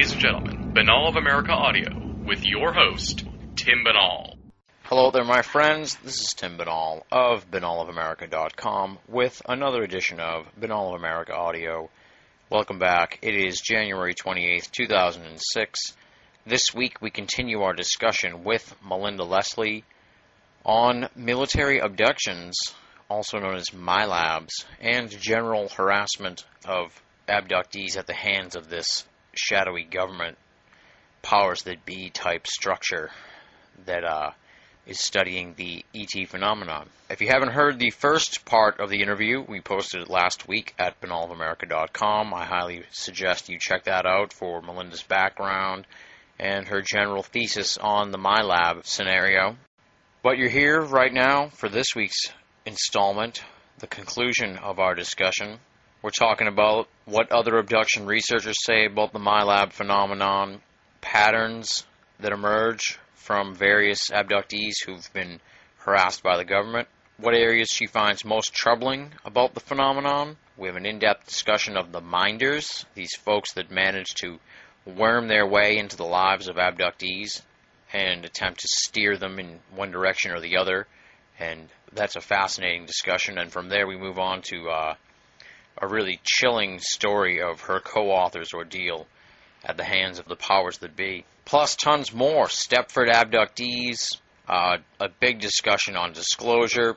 ladies and gentlemen, Binnall of America Audio with your host, Tim Binnall. Hello there, my friends. This is Tim Binnall of BinnallofAmerica.com with another edition of Binnall of America Audio. Welcome back. It is January 28th, 2006. This week we continue our discussion with Melinda Leslie on military abductions, also known as MILABs, and general harassment of abductees at the hands of this shadowy government powers that be type structure that uh, is studying the ET phenomenon. If you haven't heard the first part of the interview, we posted it last week at binnallofamerica.com. I highly suggest you check that out for Melinda's background and her general thesis on the MILAB scenario. But you're here right now for this week's installment, the conclusion of our discussion. We're talking about what other abduction researchers say about the MILAB phenomenon, patterns that emerge from various abductees who've been harassed by the government, what areas she finds most troubling about the phenomenon. We have an in depth discussion of the minders, these folks that manage to worm their way into the lives of abductees and attempt to steer them in one direction or the other. And that's a fascinating discussion. And from there, we move on to uh, a really chilling story of her co author's ordeal at the hands of the powers that be. Plus, tons more. Stepford abductees, uh, a big discussion on disclosure,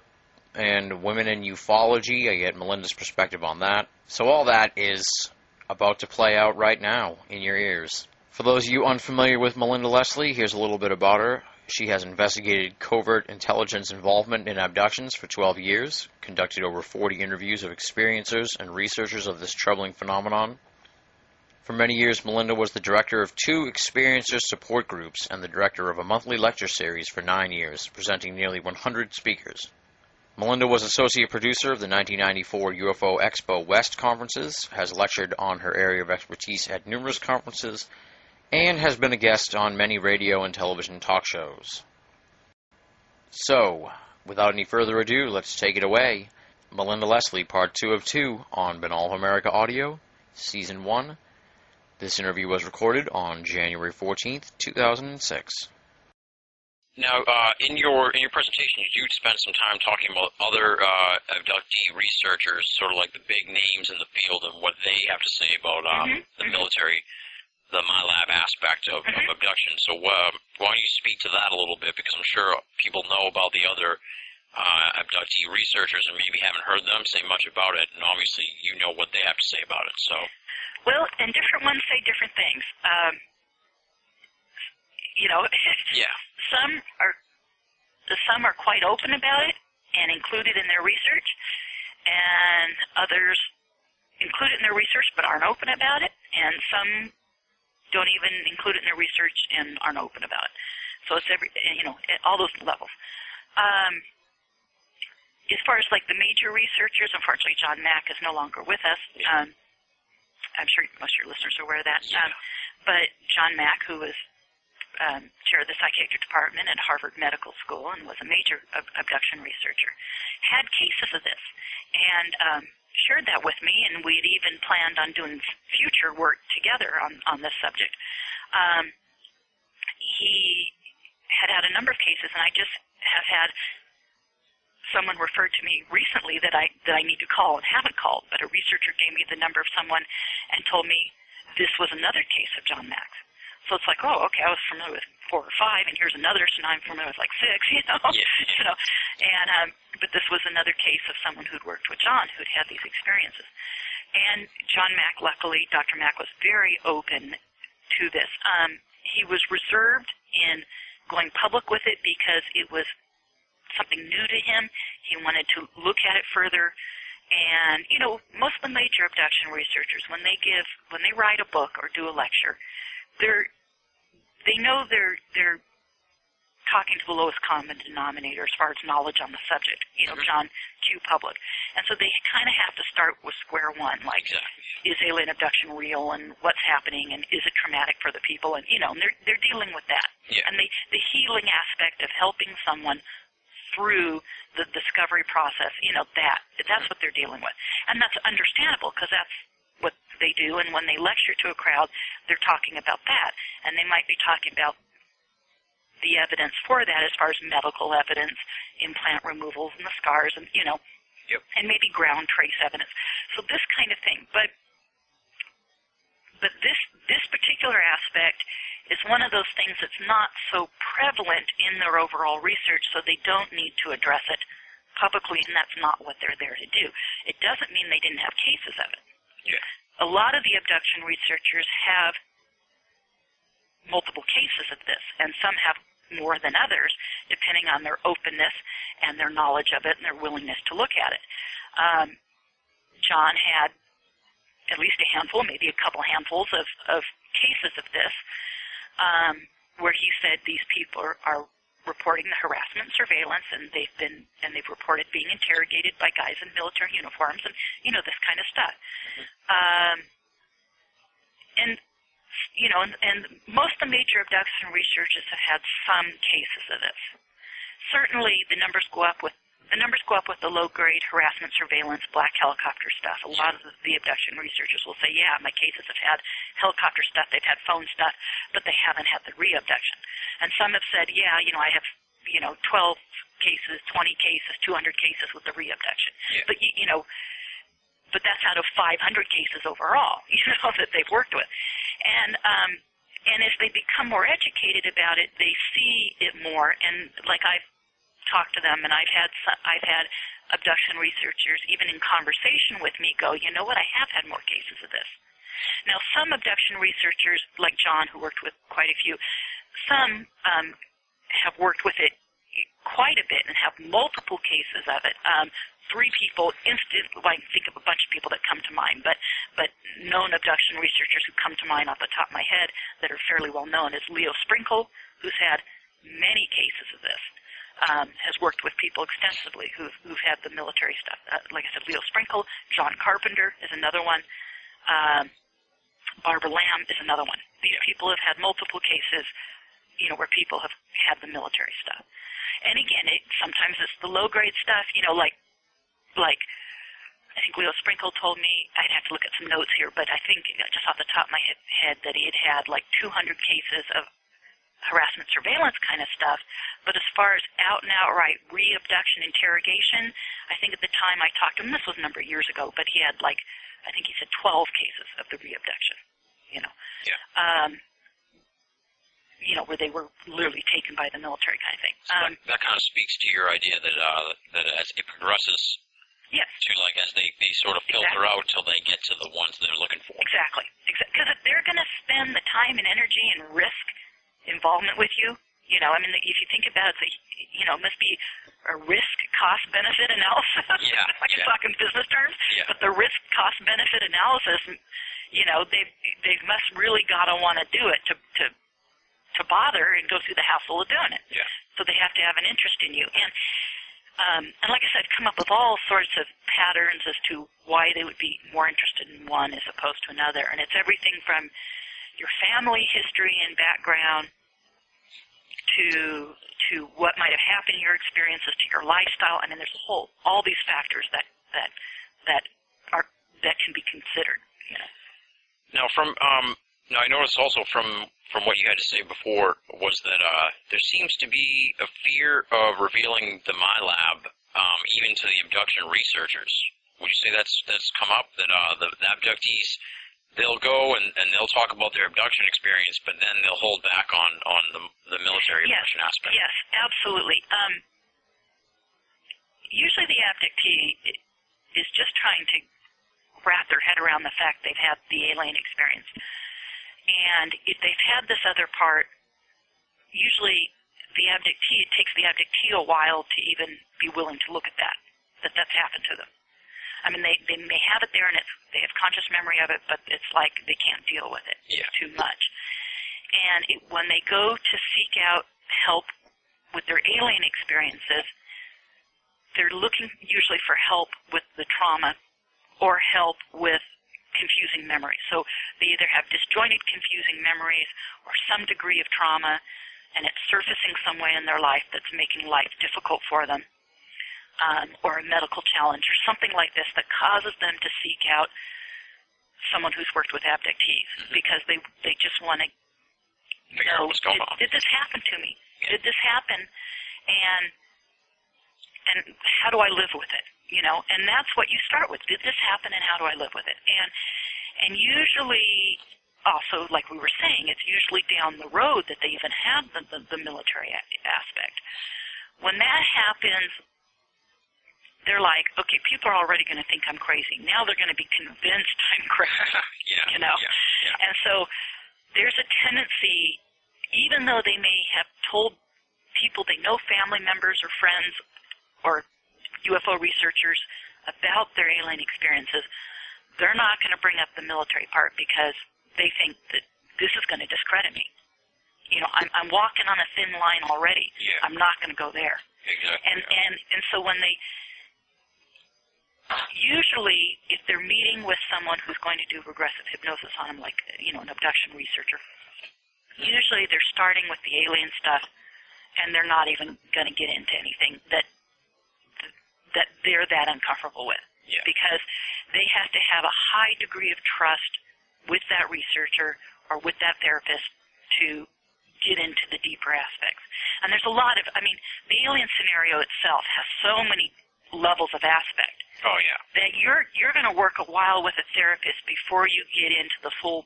and women in ufology. I get Melinda's perspective on that. So, all that is about to play out right now in your ears. For those of you unfamiliar with Melinda Leslie, here's a little bit about her. She has investigated covert intelligence involvement in abductions for 12 years, conducted over 40 interviews of experiencers and researchers of this troubling phenomenon. For many years, Melinda was the director of two experiencer support groups and the director of a monthly lecture series for nine years, presenting nearly 100 speakers. Melinda was associate producer of the 1994 UFO Expo West conferences, has lectured on her area of expertise at numerous conferences, and has been a guest on many radio and television talk shows. So, without any further ado, let's take it away. Melinda Leslie, part two of two on Binnall of America Audio, Season 1. This interview was recorded on January 14th, 2006. Now, uh, in your in your presentation, you spent some time talking about other uh, abductee researchers, sort of like the big names in the field, and what they have to say about um, Mhm, the military, the MILAB aspect of, of Mhm. abduction. So, uh, why don't you speak to that a little bit? Because I'm sure people know about the other uh, abductee researchers and maybe haven't heard them say much about it, and obviously you know what they have to say about it. So, Well, and different ones say different things. Um, you know, yeah, some are some are quite open about it and include it in their research, and others include it in their research but aren't open about it, and some don't even include it in their research and aren't open about it. So it's every you know at all those levels. Um, as far as like the major researchers, unfortunately, John Mack is no longer with us. Um, I'm sure most of your listeners are aware of that. Yeah. Um, but John Mack, who was um, chair of the psychiatric department at Harvard Medical School and was a major ab- abduction researcher, had cases of this and um, shared that with me, and we'd even planned on doing future work together on, on this subject. Um, he had had a number of cases, and I just have had someone referred to me recently that I that I need to call and haven't called, but a researcher gave me the number of someone and told me this was another case of John Mack's. So it's like, oh, okay, I was familiar with four or five, and here's another, so now I'm familiar with like six, you know, Yeah. you know. And um, but this was another case of someone who'd worked with John, who'd had these experiences. And John Mack, luckily, Dr. Mack was very open to this. Um, he was reserved in going public with it because it was something new to him. He wanted to look at it further. And, you know, most of the major abduction researchers, when they give, when they write a book or do a lecture, they're, they know they're, they're talking to the lowest common denominator as far as knowledge on the subject. You know, Mhm. John Q. Public, and so they kind of have to start with square one, like Exactly. is alien abduction real and what's happening and is it traumatic for the people and you know and they're they're dealing with that Yeah. and the the healing aspect of helping someone through the discovery process you know that that's what they're dealing with and that's understandable because that's they do and when they lecture to a crowd they're talking about that and they might be talking about the evidence for that as far as medical evidence implant removals and the scars and you know Yep. and maybe ground trace evidence so this kind of thing but but this this particular aspect is one of those things that's not so prevalent in their overall research, so they don't need to address it publicly, and that's not what they're there to do. It doesn't mean they didn't have cases of it. Yeah. A lot of the abduction researchers have multiple cases of this, and some have more than others, depending on their openness and their knowledge of it and their willingness to look at it. Um, John had at least a handful, maybe a couple handfuls of, of cases of this, um, where he said these people are, are reporting the harassment and surveillance, and they've been and they've reported being interrogated by guys in military uniforms, and you know this kind of stuff. Um, and you know, and, and most of the major abduction researchers have had some cases of this. Certainly, the numbers go up with the numbers go up with the low-grade harassment, surveillance, black helicopter stuff. A lot of the, the abduction researchers will say, "Yeah, my cases have had helicopter stuff, they've had phone stuff, but they haven't had the re-abduction." And some have said, "Yeah, you know, I have, you know, 12 cases, 20 cases, 200 cases with the re-abduction." Yeah. But you, you know, but that's out of 500 cases overall, you know, that they've worked with. And um, and as they become more educated about it, they see it more. And like I've talked to them, and I've had I've had abduction researchers even in conversation with me go, you know what, I have had more cases of this. Now, some abduction researchers, like John, who worked with quite a few, some um, have worked with it quite a bit and have multiple cases of it. Um, three people instant well, I can think of a bunch of people that come to mind, but but known abduction researchers who come to mind off the top of my head that are fairly well known is Leo Sprinkle, who's had many cases of this. Um, has worked with people extensively who've, who've had the military stuff. Uh, like I said, Leo Sprinkle, John Carpenter is another one. Um, Barbara Lamb is another one. These people have had multiple cases, you know, where people have had the military stuff. And again, it, sometimes it's the low grade stuff, you know, like like I think Leo Sprinkle told me I'd have to look at some notes here, but I think just off the top of my head, head that he had had like 200 cases of harassment surveillance kind of stuff. But as far as out and outright re-abduction interrogation, I think at the time I talked to him, this was a number of years ago, but he had like I think he said 12 cases of the re-abduction. You know. Yeah. Um, you know, where they were literally taken by the military kind of thing. So Um, that, that kind of speaks to your idea that uh, that as it progresses yes. to like as they, they sort of filter Exactly. out till they get to the ones they're looking for. Exactly. Because if they're going to spend the time and energy and risk involvement with you, you know, I mean, if you think about it, a, you know, it must be a risk cost benefit analysis. Yeah, I can yeah. talk in business terms, Yeah. but the risk cost benefit analysis, you know, they they must really gotta want to do it to to to bother and go through the hassle of doing it. Yeah. So they have to have an interest in you. And um, and like I said, come up with all sorts of patterns as to why they would be more interested in one as opposed to another. And it's everything from your family history and background to to what might have happened, your experiences, to your lifestyle. I mean, there's a whole all these factors that that that are that can be considered. You know. Now, from um, now I noticed also from from what you had to say before was that uh, there seems to be a fear of revealing the MILAB um, even to the abduction researchers. Would you say that's that's come up that uh, the, the abductees they'll go and, and they'll talk about their abduction experience, but then they'll hold back on on the the military Yes, abduction aspect. Yes, absolutely. Um, usually the abductee is just trying to wrap their head around the fact they've had the alien experience. And if they've had this other part, usually the abductee, it takes the abductee a while to even be willing to look at that, that that's happened to them. I mean, they, they may have it there and it's, they have conscious memory of it, but it's like they can't deal with it. Yeah. It's too much. And it, when they go to seek out help with their alien experiences, they're looking usually for help with the trauma or help with confusing memories. So they either have disjointed, confusing memories or some degree of trauma, and it's surfacing some way in their life that's making life difficult for them, um, or a medical challenge or something like this that causes them to seek out someone who's worked with abductees Mm-hmm. because they they just want to Figure out what's going did, on. did this happen to me? Yeah. Did this happen? And and how do I live with it? You know, and that's what you start with. Did this happen and how do I live with it? And and usually also like we were saying, it's usually down the road that they even have the, the, the military aspect. When that happens, they're like, okay, people are already going to think I'm crazy. Now they're going to be convinced I'm crazy. yeah. you know? Yeah. Yeah. And so there's a tendency, even though they may have told people they know, family members or friends or UFO researchers about their alien experiences, they're not going to bring up the military part because they think that this is going to discredit me. You know, I'm, I'm walking on a thin line already. Yeah. I'm not going to go there. Exactly. And and and so when they usually if they're meeting with someone who's going to do regressive hypnosis on them, like you know an abduction researcher, usually they're starting with the alien stuff, and they're not even going to get into anything that that they're that uncomfortable with Yeah. because they have to have a high degree of trust with that researcher or with that therapist to get into the deeper aspects. And there's a lot of, I mean, the alien scenario itself has so many levels of aspect Oh yeah. that you're you're going to work a while with a therapist before you get into the full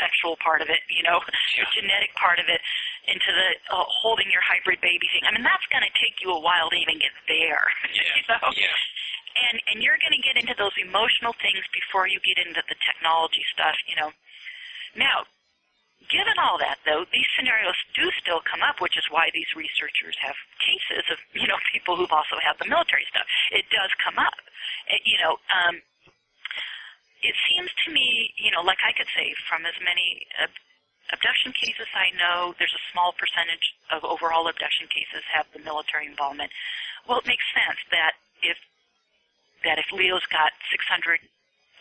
sexual part of it, you know, Yeah. the genetic part of it, into the uh, holding your hybrid baby thing. I mean, that's going to take you a while to even get there. Yeah. you know? Yeah. and and you're going to get into those emotional things before you get into the technology stuff, you know. Now, given all that though, these scenarios do still come up, which is why these researchers have cases of you know people who've also had the military stuff. It does come up, It- you know. Um, it seems to me, you know, like I could say, from as many uh, abduction cases I know, there's a small percentage of overall abduction cases have the military involvement. Well, it makes sense that if that if Leo's got 600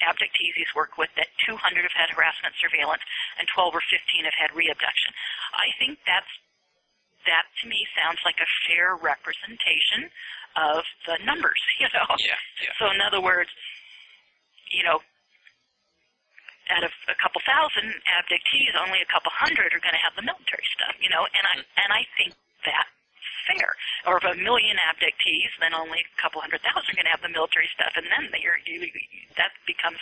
abductees he's worked with, that 200 have had harassment surveillance and 12 or 15 have had reabduction. I think that's that to me sounds like a fair representation of the numbers, you know. Yeah. Yeah. So in other words, you know, out of a couple thousand abductees, only a couple hundred are going to have the military stuff, you know, and I mm-hmm. and I think that's fair. Or if a million abductees, then only a couple hundred thousand are going to have the military stuff, and then you're, you, that becomes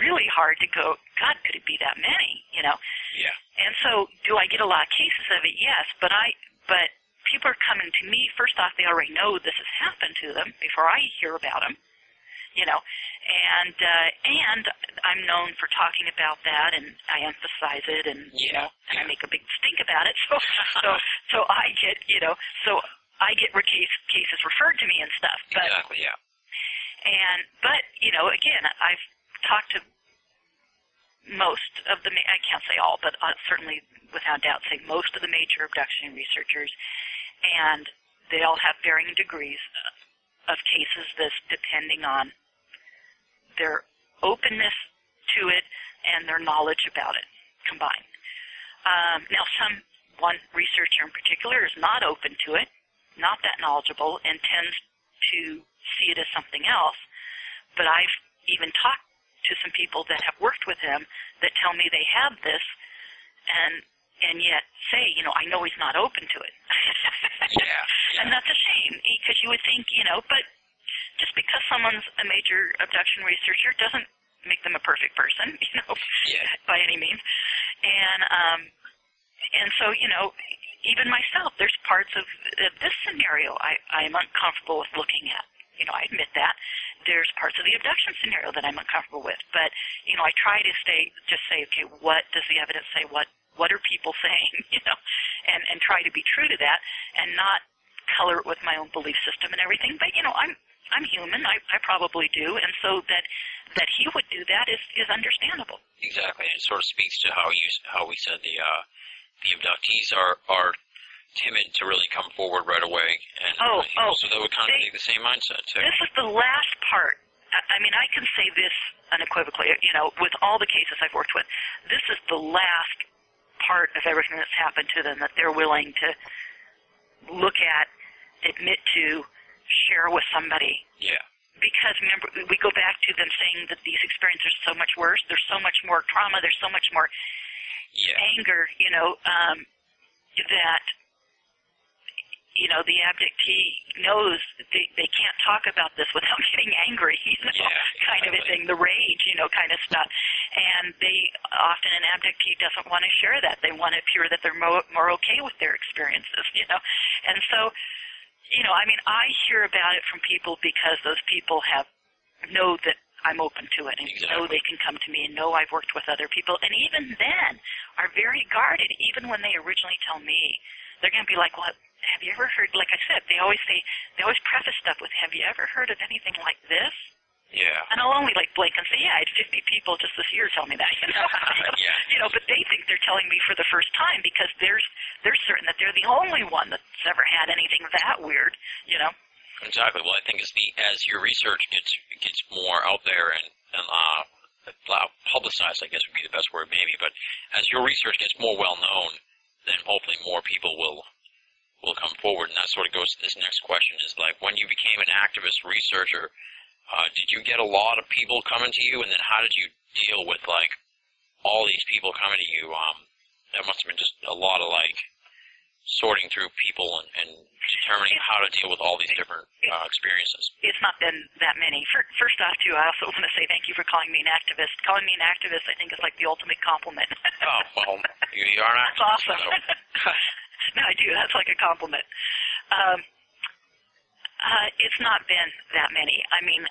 really hard to go. God, could it be that many? You know. Yeah. And so, do I get a lot of cases of it? Yes, but I, but people are coming to me. First off, they already know this has happened to them before I hear about them, you know, and uh, and I'm known for talking about that, and I emphasize it, and you know, and I make a big stink about it. So, so, so I get, you know, so I get case, cases referred to me and stuff, but Exactly. Yeah. and but you know, again, I've talked to most of the I can't say all, but uh, certainly without doubt say most of the major abduction researchers, and they all have varying degrees of cases. This depending on their openness to it and their knowledge about it combined. Um, now, some one researcher in particular is not open to it, not that knowledgeable, and tends to see it as something else. But I've even talked to some people that have worked with him that tell me they have this, and and yet say, you know, I know he's not open to it. Yeah. And that's a shame because you would think, you know, but just because someone's a major abduction researcher doesn't make them a perfect person, you know, Yeah. by any means. And um, and so you know, even myself, there's parts of, of this scenario I I am uncomfortable with looking at. You know, I admit that. There's parts of the abduction scenario that I'm uncomfortable with, but you know, I try to stay just say, okay, what does the evidence say? What what are people saying? You know, and and try to be true to that, and not color it with my own belief system and everything. But you know, I'm I'm human. I I probably do, and so that that he would do that is is understandable. Exactly. And it sort of speaks to how you how we said the uh, the abductees are are timid to really come forward right away. And Oh, you know, oh, so they would kind of they- take the same mindset too. This is the last part. I I mean, I can say this unequivocally. You know, with all the cases I've worked with, this is the last part of everything that's happened to them that they're willing to look at, admit to, share with somebody. Yeah. Because remember, we go back to them saying that these experiences are so much worse. There's so much more trauma. There's so much more Yeah. anger. You know um, that you know the abductee knows they they can't talk about this without getting angry. You know, Yeah, kind of a thing. The rage, you know, kind of stuff. And they often an abductee doesn't want to share that. They want to appear that they're more, more okay with their experiences. You know, and so you know, I mean, I hear about it from people because those people have know that I'm open to it and know they can come to me and know I've worked with other people. And even then are very guarded even when they originally tell me. They're going to be like, "Well, have you ever heard like I said, they always say they always preface stuff with, "Have you ever heard of anything like this?" Yeah. And I'll only like blink and say, "Yeah, I had 50 people just this year tell me that." You know, Yeah. you know, but they think they're telling me for the first time because they're they're certain that they're the only one that's ever had anything that weird. You know. Exactly. Well, I think as the as your research gets gets more out there and and uh, uh, publicized, I guess would be the best word, maybe. But as your research gets more well known, then hopefully more people will will come forward. And that sort of goes to this next question: is like when you became an activist researcher, uh, did you get a lot of people coming to you, and then how did you deal with like all these people coming to you? Um, that must have been just a lot of like sorting through people and, and determining how to deal with all these different uh, experiences. it's not been that many. Fir- First off, too, I also want to say thank you for calling me an activist. Calling me an activist, I think, is like the ultimate compliment. Oh well, you, you are an That's activist, awesome. so- no, I do. That's like a compliment. Um, uh, it's not been that many. I mean,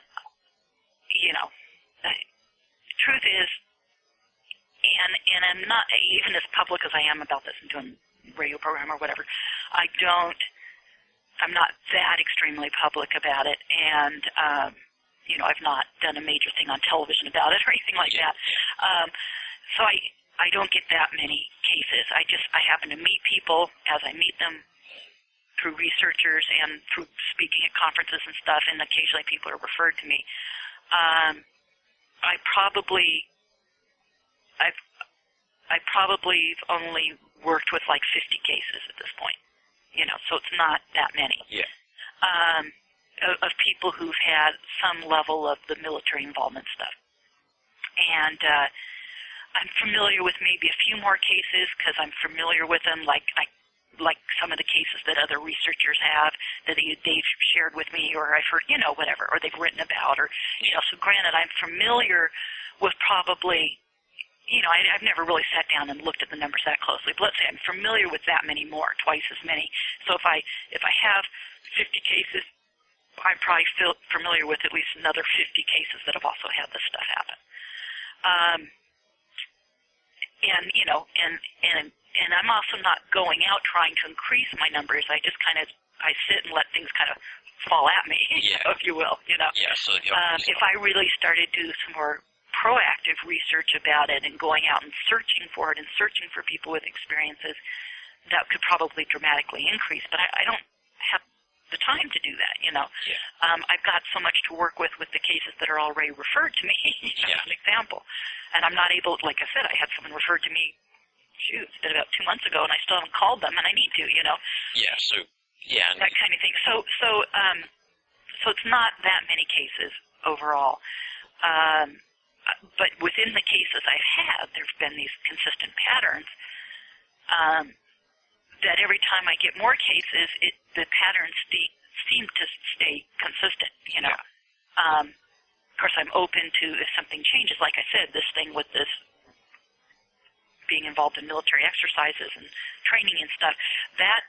you know, truth is, and and I'm not even as public as I am about this and doing radio program or whatever. I don't. I'm not that extremely public about it, and um, you know, I've not done a major thing on television about it or anything like that. Um, so I I don't get that many cases. I just I happen to meet people as I meet them through researchers and through speaking at conferences and stuff, and occasionally people are referred to me. Um, I probably I've I probably only worked with like 50 cases at this point. You know, so it's not that many. Yeah. Um, of, of people who've had some level of the military involvement stuff. And uh, I'm familiar with maybe a few more cases because I'm familiar with them, like I, like some of the cases that other researchers have that they, they've shared with me, or I've heard, you know, whatever, or they've written about, or you know. So granted, I'm familiar with probably. You know, I, I've never really sat down and looked at the numbers that closely, but let's say I'm familiar with that many more, twice as many. So if I if I have 50 cases, I'm probably feel, familiar with at least another 50 cases that have also had this stuff happen. Um, and you know, and and and I'm also not going out trying to increase my numbers. I just kind of I sit and let things kind of fall at me, Yeah. if you will. You know, Yeah. So yeah, um, so- if I really started to do some more proactive research about it and going out and searching for it and searching for people with experiences, that could probably dramatically increase. But I, I don't have the time to do that. You know, Yeah. um, I've got so much to work with with the cases that are already referred to me. Yeah. as an example, and I'm not able. Like I said, I had someone referred to me. Shoot, it's been about two months ago, and I still haven't called them, and I need to. You know, yeah. So yeah. That kind of thing. So so um so it's not that many cases overall. Um but within the cases I've had, there's been these consistent patterns. Um that every time I get more cases, it the patterns st- seem to stay consistent, you know. Um of course I'm open to if something changes, like I said, this thing with this being involved in military exercises and training and stuff, that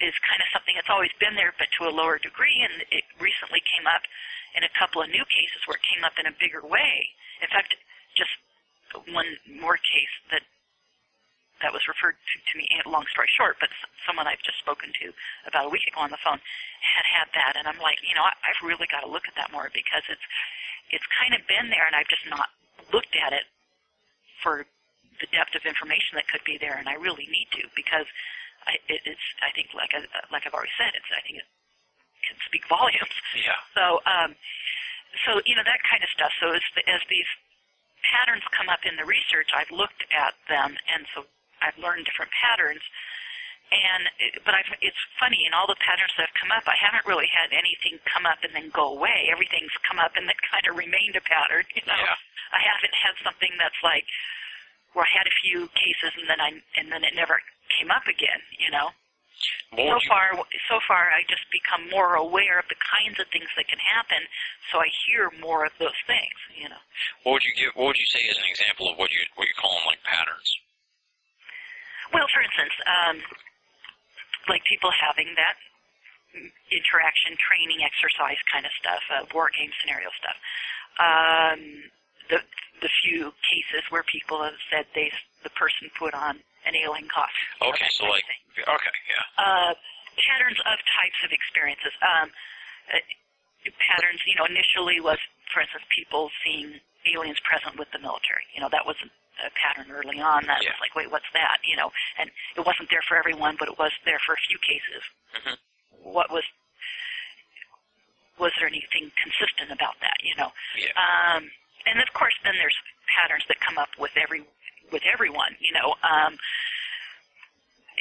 is kind of something that's always been there, but to a lower degree. And it recently came up in a couple of new cases where it came up in a bigger way. In fact, just one more case that that was referred to, to me. Long story short, but someone I've just spoken to about a week ago on the phone had had that, and I'm like, you know, I, I've really got to look at that more because it's it's kind of been there, and I've just not looked at it for the depth of information that could be there, and I really need to because I, it, it's I think like I, like I've already said, it's I think it can speak volumes. Yeah. So, um, so you know that kind of stuff. So as the, as these patterns come up in the research, I've looked at them, and so I've learned different patterns. And but I've, it's funny in all the patterns that have come up, I haven't really had anything come up and then go away. Everything's come up and then kind of remained a pattern. You know, Yeah. I haven't had something that's like where I had a few cases and then I and then it never came up again. You know What so you, far, so far, I just become more aware of the kinds of things that can happen, so I hear more of those things. You know, what would you give? What would you say is an example of what you what you're calling like patterns? well, for instance, um, like people having that interaction, training, exercise kind of stuff, uh, war game scenario stuff. Um, the the few cases where people have said they the person put on an alien costume. Okay, so like, okay, yeah, uh, patterns of types of experiences. Um, uh, patterns, you know, initially was, for instance, people seeing aliens present with the military. You know, that was a, pattern early on. That Yeah. was like, wait, what's that? You know, and it wasn't there for everyone, but it was there for a few cases. Mhm. What was was there anything consistent about that? You know, yeah, um, and of course, then there's patterns that come up with every with everyone. You know, um,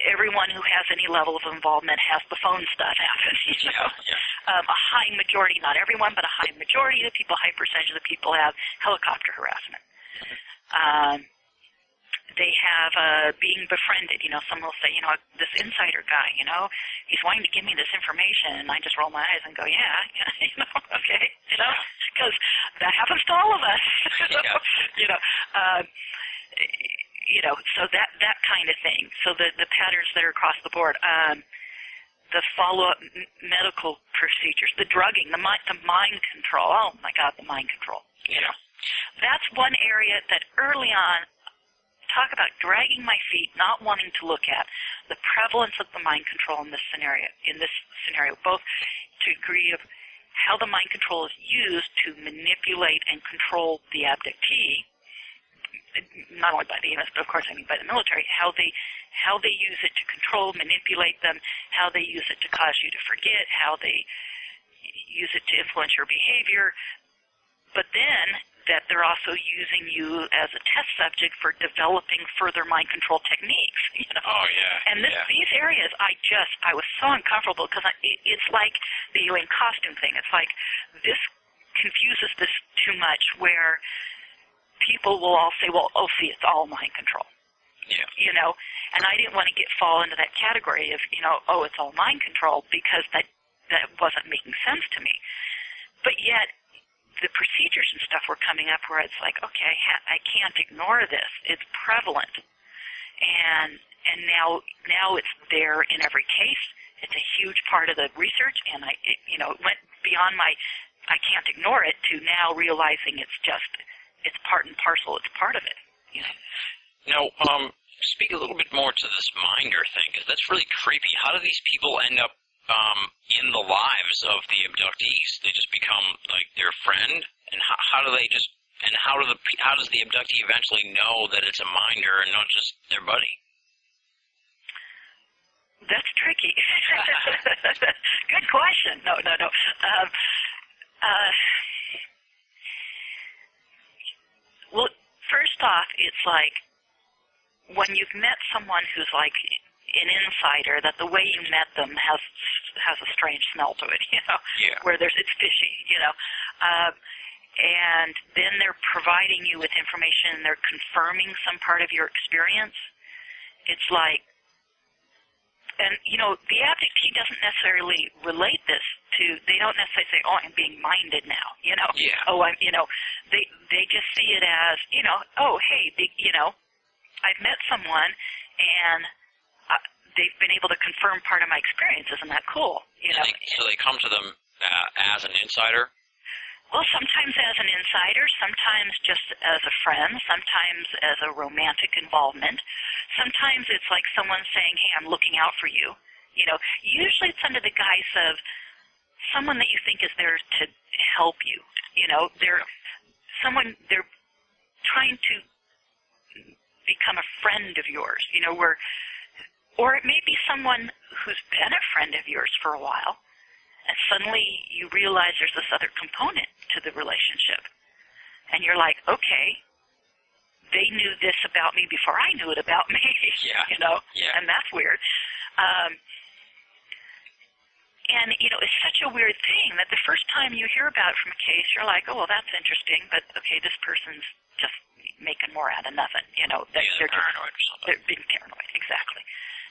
everyone who has any level of involvement has the phone stuff happen. You know, yeah, yeah. um, a high majority, not everyone, but a high majority of the people, high percentage of the people have helicopter harassment. Um, they have uh, being befriended. You know, someone will say, you know, this insider guy, you know, he's wanting to give me this information, and I just roll my eyes and go, yeah, you know, okay, you know, because that happens to all of us. Yeah. you know, um, you know, so that that kind of thing. So the the patterns that are across the board. Um, the follow-up m- medical procedures, the drugging, the mind, the mind control. Oh my God, the mind control. You know, that's one area that early on, talk about dragging my feet, not wanting to look at the prevalence of the mind control in this scenario. In this scenario, both to degree of how the mind control is used to manipulate and control the abductee, not only by the EMS, but of course I mean by the military, how they how they use it to control, manipulate them, how they use it to cause you to forget, how they use it to influence your behavior, but then that they're also using you as a test subject for developing further mind control techniques. You know? Oh yeah, And this, yeah, these areas, I just, I was so uncomfortable because it, it's like the alien costume thing. It's like this confuses this too much where people will all say, well, oh, see, it's all mind control. yeah, You know, and I didn't want to get fall into that category of, you know, oh, it's all mind control because that that wasn't making sense to me. But yet, the procedures and stuff were coming up where it's like, okay, I, can't ignore this. It's prevalent, and and now now it's there in every case. It's a huge part of the research, and I, it, you know, it went beyond my I can't ignore it to now realizing it's just it's part and parcel. It's part of it. You know. Now, um, speak a little bit more to this minder thing, because that's really creepy. How do these people end up um, in the lives of the abductees? They just become like their friend, and how, how do they just? And how do the how does the abductee eventually know that it's a minder and not just their buddy? That's tricky. Good question. No, no, no. Um, uh, well, first off, it's like when you've met someone who's like an insider, that the way you met them has has a strange smell to it. You know, Yeah. where there's it's fishy. You know. Um, and then they're providing you with information and they're confirming some part of your experience. It's like and you know the abductee doesn't necessarily relate this to they don't necessarily say oh i'm being minded now you know Yeah. oh i'm you know they they just see it as you know oh hey the, you know i've met someone and they've been able to confirm part of my experience isn't that cool you know they, so they come to them uh, as an insider. well, sometimes as an insider, sometimes just as a friend, sometimes as a romantic involvement. Sometimes it's like someone saying, "Hey, I'm looking out for you." You know, usually it's under the guise of someone that you think is there to help you. You know, they're someone they're trying to become a friend of yours. You know, where Or it may be someone who's been a friend of yours for a while, and suddenly you realize there's this other component to the relationship. And you're like, okay, they knew this about me before I knew it about me. Yeah. you know? Yeah. And that's weird. Um, and, you know, it's such a weird thing that the first time you hear about it from a case, you're like, oh, well, that's interesting, but okay, this person's just making more out of nothing. You know, Yeah, they're, they're just paranoid or something. they're being paranoid, exactly.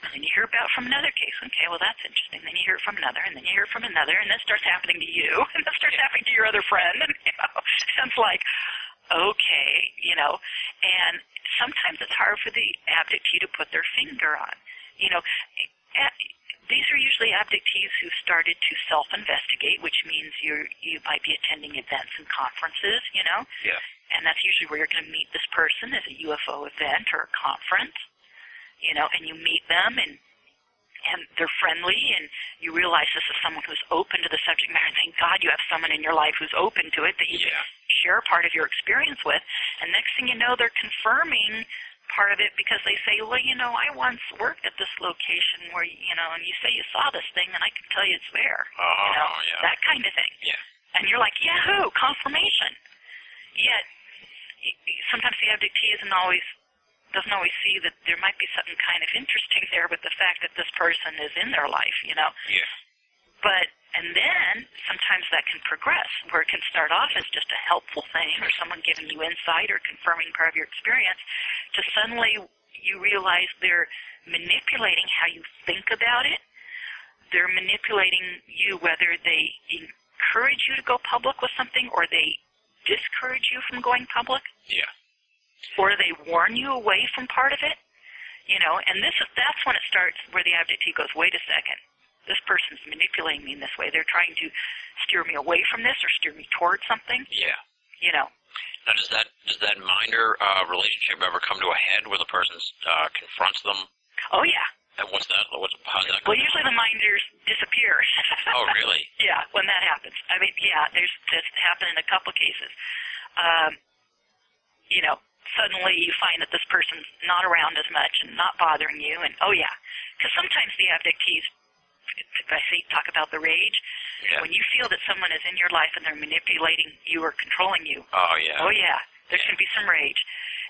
And then you hear about from another case. Okay, well that's interesting. Then you hear from another, and then you hear from another, and this starts happening to you, and this starts happening to your other friend, and you know, and it's like, okay, you know. And sometimes it's hard for the abductee to put their finger on. You know, a- these are usually abductees who started to self-investigate, which means you you might be attending events and conferences, you know, Yeah. and that's usually where you're going to meet this person as a UFO event or a conference, you know, and you meet them and and they're friendly and you realize this is someone who's open to the subject matter. Thank God you have someone in your life who's open to it that you Yeah. can share part of your experience with. And next thing you know, they're confirming part of it because they say, well, you know, I once worked at this location where, you know, and you say you saw this thing and I can tell you it's there. Oh, you know, yeah. that kind of thing. Yeah. And you're like, yahoo, confirmation. Yet, sometimes the abductee isn't always, doesn't always see that there might be something kind of interesting there with the fact that this person is in their life, you know. Yeah. But, and then sometimes that can progress, where it can start off as just a helpful thing or someone giving you insight or confirming part of your experience, to suddenly you realize they're manipulating how you think about it. They're manipulating you whether they encourage you to go public with something or they discourage you from going public Yeah. Or they warn you away from part of it. You know, and this is that's when it starts where the abductee goes, wait a second. This person's manipulating me in this way. They're trying to steer me away from this or steer me towards something. Yeah. You know. Now, does that does that minder uh, relationship ever come to a head where the person uh, confronts them? Oh yeah. And what's that? What's how's that? Well usually the minders disappear. Oh, really? yeah, when that happens. I mean, yeah, there's that's happened in a couple cases. Um, you know, suddenly you find that this person's not around as much and not bothering you, and oh yeah, because sometimes the abductees, if I say talk about the rage, Yeah. when you feel that someone is in your life and they're manipulating you or controlling you, Oh, yeah. oh yeah, there can be some rage,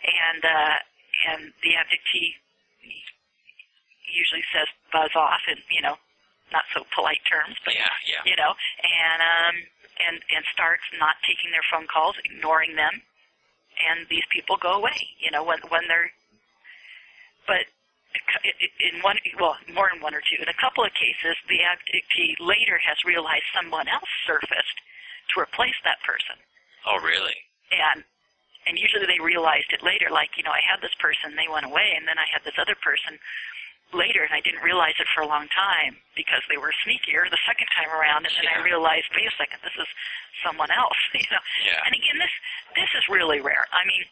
and uh, and the abductee usually says buzz off in you know not so polite terms, but Yeah. Yeah. you know, and um, and and starts not taking their phone calls, ignoring them, and these people go away. You know, when when they're, but in one, well, more than one or two, in a couple of cases, the abductee later has realized someone else surfaced to replace that person, Oh, really? and and usually they realized it later. Like, you know, I had this person, they went away, and then I had this other person later, and I didn't realize it for a long time because they were sneakier the second time around, and then I realized, wait a second, this is someone else. You know, Yeah. and again, this this is really rare. I mean,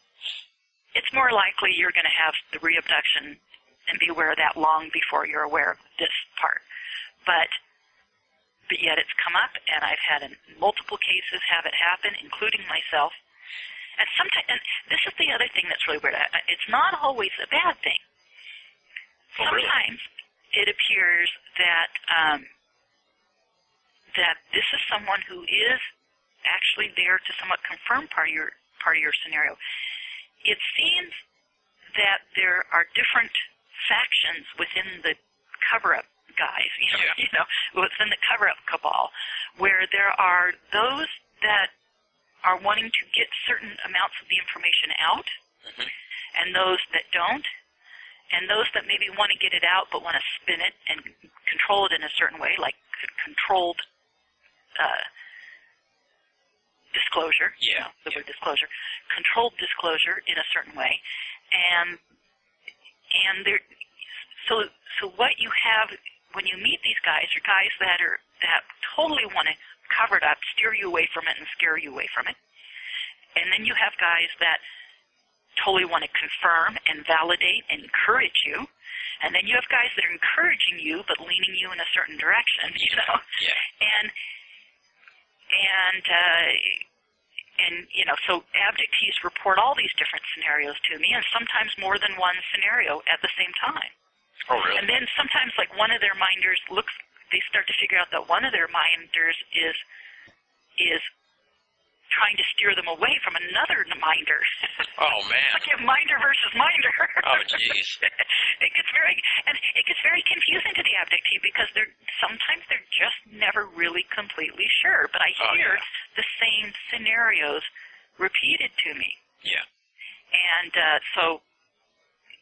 it's more likely you're going to have the reabduction and be aware of that long before you're aware of this part. But but yet it's come up, and I've had in multiple cases have it happen, including myself. And sometimes, and this is the other thing that's really weird. It's not always a bad thing. Sometimes it appears that um, that this is someone who is actually there to somewhat confirm part of your part of your scenario. It seems that there are different factions within the cover-up guys, you know, Yeah. you know, within the cover-up cabal, where there are those that are wanting to get certain amounts of the information out, Mhm. and those that don't, and those that maybe want to get it out but want to spin it and control it in a certain way, like controlled uh, disclosure. you Yeah, know, the yeah. word disclosure, controlled disclosure in a certain way, and and there. So so what you have when you meet these guys are guys that are that totally want to cover it up, steer you away from it, and scare you away from it. And then you have guys that totally want to confirm and validate and encourage you. And then you have guys that are encouraging you but leaning you in a certain direction, you know. Yeah. And and uh and you know, so abductees report all these different scenarios to me and sometimes more than one scenario at the same time. Oh, really? And then sometimes, like one of their minders looks, they start to figure out that one of their minders is is trying to steer them away from another minder. Oh man. like you have minder versus minder. Oh, jeez. it gets very and it gets very confusing to the abductee because they're sometimes they're just never really completely sure. But I Oh, hear yeah. the same scenarios repeated to me. Yeah. And uh, so,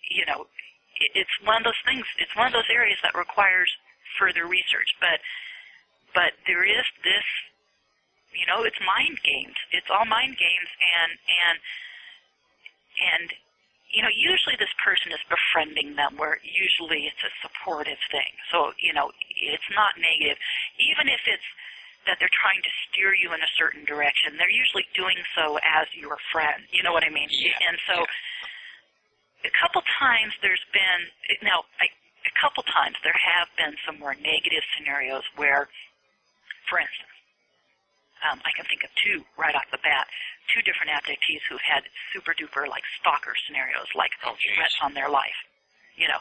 you know, it, it's one of those things. It's one of those areas that requires further research. But but there is this, you know, it's mind games. It's all mind games, and and and you know, usually this person is befriending them, where usually it's a supportive thing. So you know, it's not negative, even if it's that they're trying to steer you in a certain direction. They're usually doing so as your friend. You know what I mean? Yeah, And so, a couple times there's been now. I, a couple times there have been some more negative scenarios where, for instance, um, I can think of two right off the bat, two different abductees who've had super duper like stalker scenarios, like Oh, threats on their life, you know,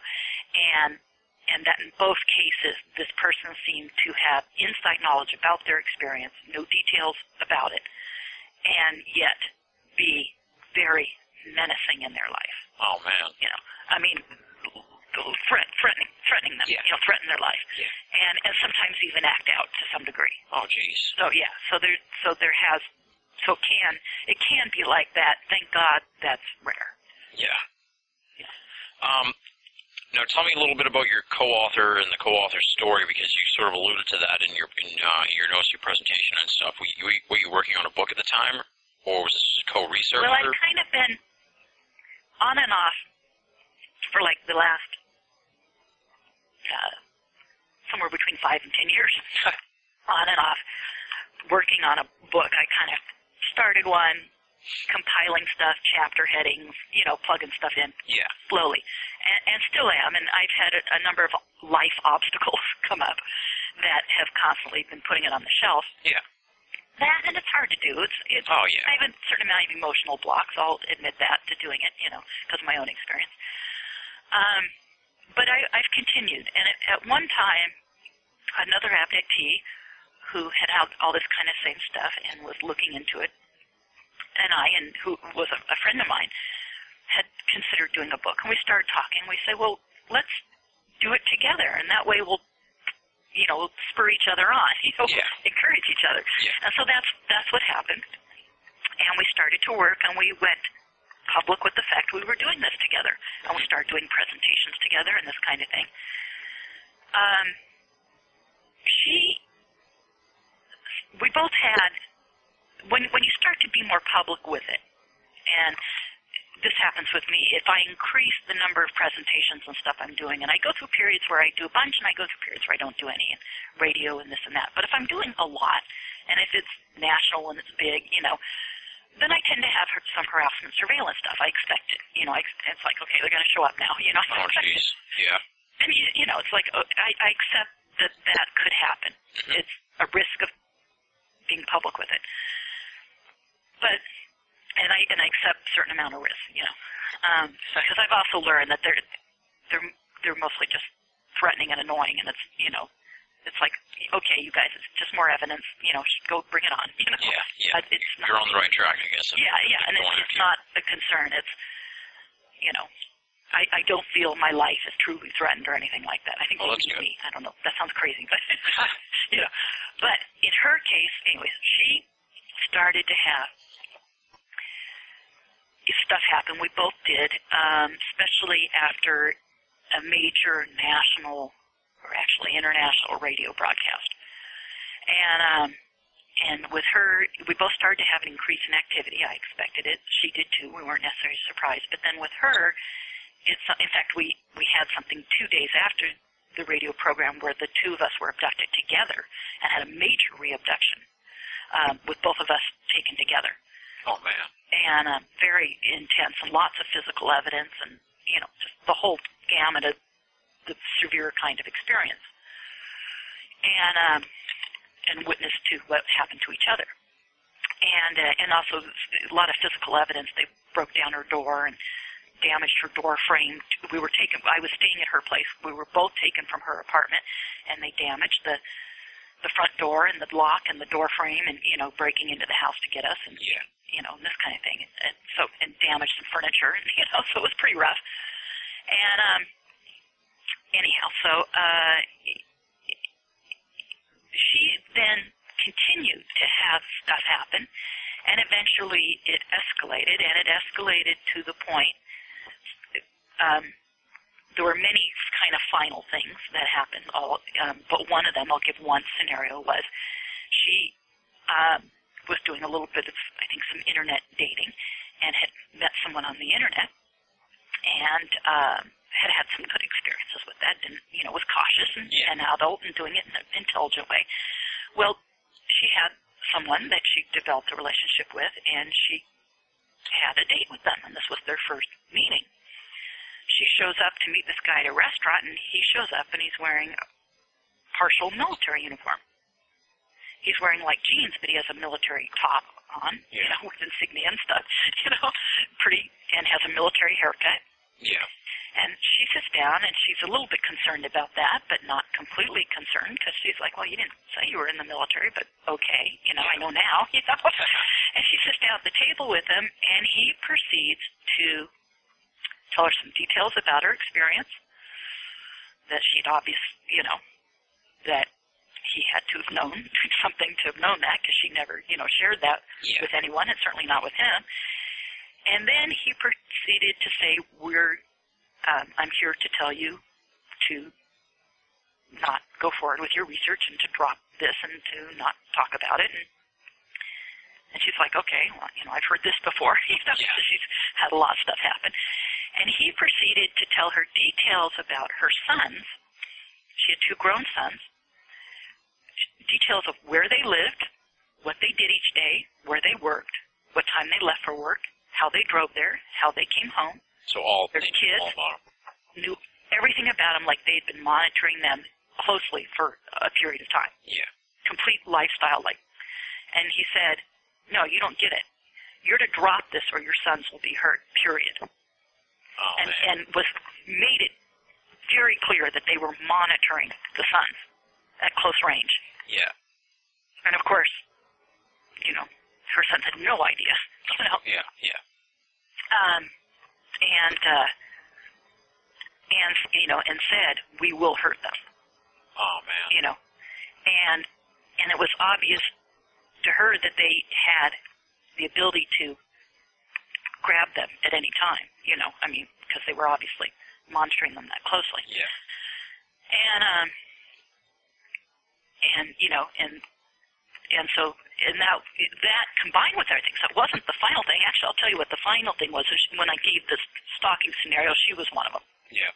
and and that in both cases this person seemed to have inside knowledge about their experience, no details about it, and yet be very menacing in their life. Oh man. You know, I mean, threat, threatening, threatening them. Yeah. You know, threaten their life, Yeah. and and sometimes even act out to some degree. Oh jeez. So yeah, so there, so there has, so can it can be like that. Thank God that's rare. Yeah. Yeah. Um, now tell me a little bit about your co-author and the co-author's story because you sort of alluded to that in your in uh, your notes, your presentation and stuff. Were you, were you working on a book at the time, or was this just co-research? Well, I've kind of been on and off for like the last uh, somewhere between five and ten years, on and off, working on a book. I kind of started one, compiling stuff, chapter headings, you know, plugging stuff in yeah. slowly, and, and still am. And I've had a, a number of life obstacles come up that have constantly been putting it on the shelf. Yeah. That and it's hard to do. It's it's. Oh, yeah. I have a certain amount of emotional blocks. I'll admit that to doing it, you know, because of my own experience. Um, but I, I've continued, and at, at one time, another abductee who had all, all this kind of same stuff and was looking into it, and I, and who was a, a friend of mine, had considered doing a book. And we started talking. We say, well, let's do it together, and that way we'll, you know, spur each other on, you know, Yeah. encourage each other. Yeah. And so that's that's what happened. And we started to work, and we went public with the fact we were doing this together, and we started doing presentations together and this kind of thing. Um, she, we both had when when you start to be more public with it, and this happens with me. If I increase the number of presentations and stuff I'm doing, and I go through periods where I do a bunch, and I go through periods where I don't do any, and radio and this and that. But if I'm doing a lot, and if it's national and it's big, you know, then I tend to have her- some harassment surveillance stuff. I expect it. You know, I, it's like, okay, they're going to show up now. You know, I Oh expect it. Yeah. And you, you know, it's like uh, I, I accept that that could happen. Mhm. It's a risk of being public with it. But and I and I accept a certain amount of risk, you know, because I've also learned that they're they're they're mostly just threatening and annoying, and it's you know, it's like okay, you guys, it's just more evidence, you know, go bring it on, you know. Yeah. Yeah. It's not, You're on the right track, I guess. yeah, yeah, and it's, it's not a concern. It's, you know, I, I don't feel my life is truly threatened or anything like that. I think Well, that's maybe me. I don't know. That sounds crazy, but you know. But in her case, anyways, she started to have stuff happen. We both did, um, especially after a major national actually international radio broadcast. And um, and with her, we both started to have an increase in activity. I expected it. She did too. We weren't necessarily surprised. But then with her, it's in fact we we had something two days after the radio program where the two of us were abducted together and had a major reabduction um, with both of us taken together Oh man. and uh, very intense and lots of physical evidence and you know just the whole gamut of the severe kind of experience and um, and witness to what happened to each other and uh, and also a lot of physical evidence they broke down her door and damaged her door frame. We were taken. I was staying at her place. We were both taken from her apartment, and they damaged the the front door and the lock and the door frame, and you know, breaking into the house to get us, and Yeah. you know, and this kind of thing. And so, and damaged some furniture, and you know, so it was pretty rough. And um, anyhow, so uh, she then continued to have stuff happen, and eventually it escalated, and it escalated to the point. Um, there were many kind of final things that happened. All, um, but one of them, I'll give one scenario, was she um, was doing a little bit of, I think, some internet dating, and had met someone on the internet, and um, had had some good experiences with that. And you know, was cautious and, Yeah. and adult and doing it in an intelligent way. Well, she had someone that she developed a relationship with, and she had a date with them, and this was their first meeting. She shows up to meet this guy at a restaurant, and he shows up and he's wearing a partial military uniform. He's wearing like jeans, but he has a military top on, you know, with insignia and stuff, you know, pretty, and has a military haircut. Yeah. And she sits down and she's a little bit concerned about that, but not completely concerned because she's like, well, you didn't say you were in the military, but okay, you know, I know now, you know. and she sits down at the table with him and he proceeds to tell her some details about her experience that she'd obvious, you know, that he had to have known something to have known that because she never, you know, shared that Yeah. with anyone and certainly not with him. And then he proceeded to say, "We're, um, I'm here to tell you to not go forward with your research and to drop this and to not talk about it." And, and she's like, "Okay, well, you know, I've heard this before. you know, Yeah. she's had a lot of stuff happen." And he proceeded to tell her details about her sons. She had two grown sons. Details of where they lived, what they did each day, where they worked, what time they left for work, how they drove there, how they came home, So all they kids. all knew everything about them like they'd been monitoring them closely for a period of time. Yeah. Complete lifestyle like. And he said, no, you don't get it. You're to drop this or your sons will be hurt, period. Oh and, man. and was made it very clear that they were monitoring the sons at close range. yeah. And of course, you know, her sons had no idea, you know. Yeah. Yeah. Um, and uh, and you know, and said, "We will hurt them," Oh man. you know, and and it was obvious to her that they had the ability to grab them at any time, you know. I mean, because they were obviously monitoring them that closely. Yeah. and um and you know and and so and that that combined with everything so it wasn't the final thing. Actually i'll tell you what the final thing was when i gave this stalking scenario she was one of them. Yeah.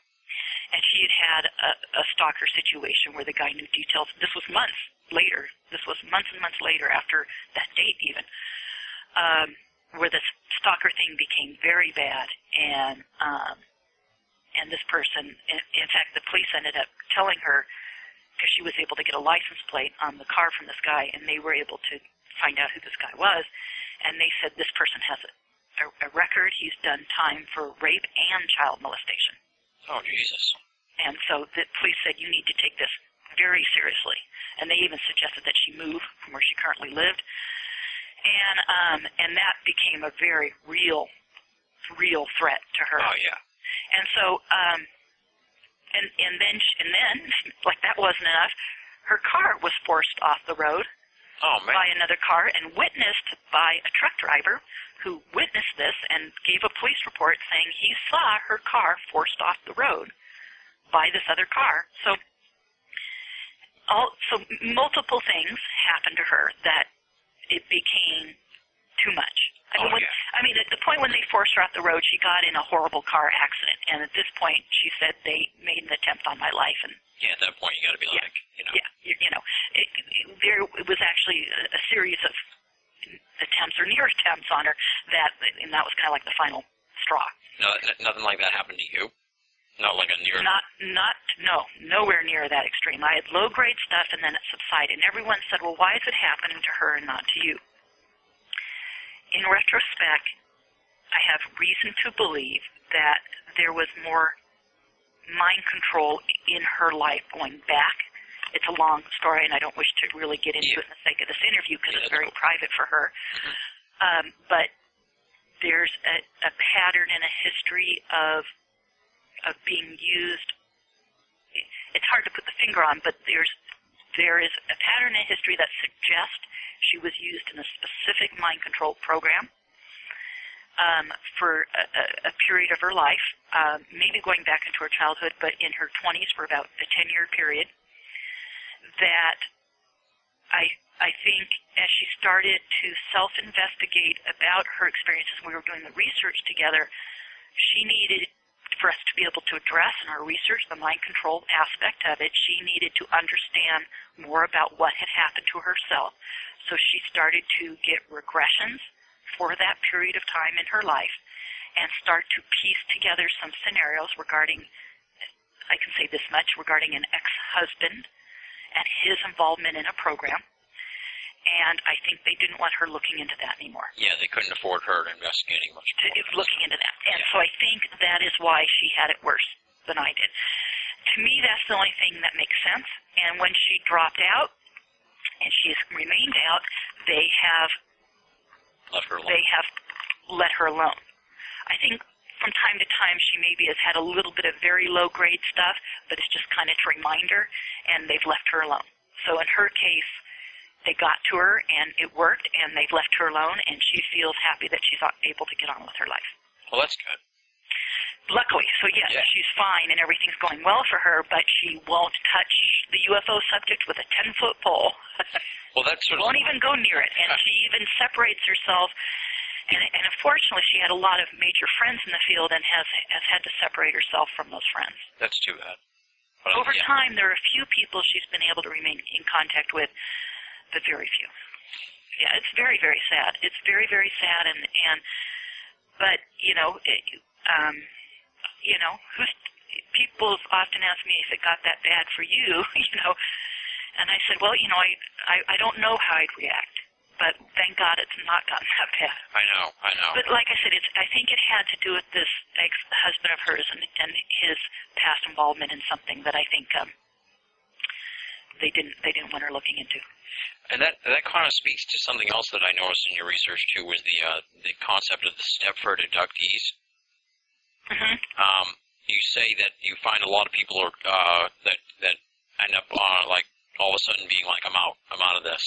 and she had had a, a stalker situation where the guy knew details. This was months later. This was months and months later after that date even um where this stalker thing became very bad. And um and this person, in, in fact, the police ended up telling her because she was able to get a license plate on the car from this guy, and they were able to find out who this guy was, and they said this person has a, a, a record. He's done time for rape and child molestation, Oh Jesus. and so the police said you need to take this very seriously, and they even suggested that she move from where she currently lived, and um, and that became a very real, real threat to her. Oh yeah. And so, um, and and then and then, like that wasn't enough. Her car was forced off the road Oh man. by another car and witnessed by a truck driver who witnessed this and gave a police report saying he saw her car forced off the road by this other car. So, all so multiple things happened to her that it became too much. I mean, Oh, when, yeah. I mean, at the point when they forced her off the road, she got in a horrible car accident, and at this point, she said they made an attempt on my life, and Yeah. At that point, you got to be Yeah. like, you know. yeah, you, you know, it, it, there it was actually a, a series of attempts or near attempts on her that, and that was kind of like the final straw. No, n- nothing like that happened to you. Not like a near. Not, not, no, nowhere near that extreme. I had low grade stuff, and then it subsided. And everyone said, "Well, why is it happening to her and not to you?" In retrospect, I have reason to believe that there was more mind control in her life going back. It's a long story, and I don't wish to really get into it in the sake of this interview because Yeah, it's very cool. private for her. Um, but there's a, a pattern and a history of of being used. It's hard to put the finger on, but there's there is a pattern in history that suggests she was used in a specific mind control program um, for a, a, period of her life, um, maybe going back into her childhood, but in her 20s for about a 10-year period. That I I think as she started to self-investigate about her experiences, we were doing the research together. She needed for us to be able to address in our research the mind control aspect of it, she needed to understand more about what had happened to herself. So she started to get regressions for that period of time in her life and start to piece together some scenarios regarding, I can say this much, regarding an ex-husband and his involvement in a program. And I think they didn't want her looking into that anymore Yeah, they couldn't afford her to investigating much to, more. looking into that. And Yeah. so I think that is why she had it worse than I did. To me, that's the only thing that makes sense. And when she dropped out, and she's remained out, they have Left her alone. they have let her alone. I think from time to time she maybe has had a little bit of very low grade stuff, but it's just kind of to remind her, and they've left her alone. So in her case, they got to her and it worked, and they've left her alone, and she feels happy that she's able to get on with her life. Well, that's good. Luckily, so yes, Yeah. she's fine and everything's going well for her, but she won't touch the UFO subject with a 10 foot pole. Well, that's sort of. won't even go near it. And she even separates herself. And, and unfortunately, she had a lot of major friends in the field and has has had to separate herself from those friends. That's too bad. But, Over yeah. time, there are a few people she's been able to remain in contact with, but very few. Yeah, it's very very sad. It's very very sad, and and but you know, it, um, you know, who's people often ask me if it got that bad for you, you know, and I said, well, you know, I I, I don't know how I'd react, but thank God it's not gotten that bad. I know, I know. But like I said, it's I think it had to do with this ex-husband of hers and, and his past involvement in something that I think um, they didn't they didn't want her looking into. And that that kind of speaks to something else that I noticed in your research too, was the uh, the concept of the Stepford abductees. Hmm Um, you say that you find a lot of people are uh, that that end up uh, like all of a sudden being like, I'm out, I'm out of this,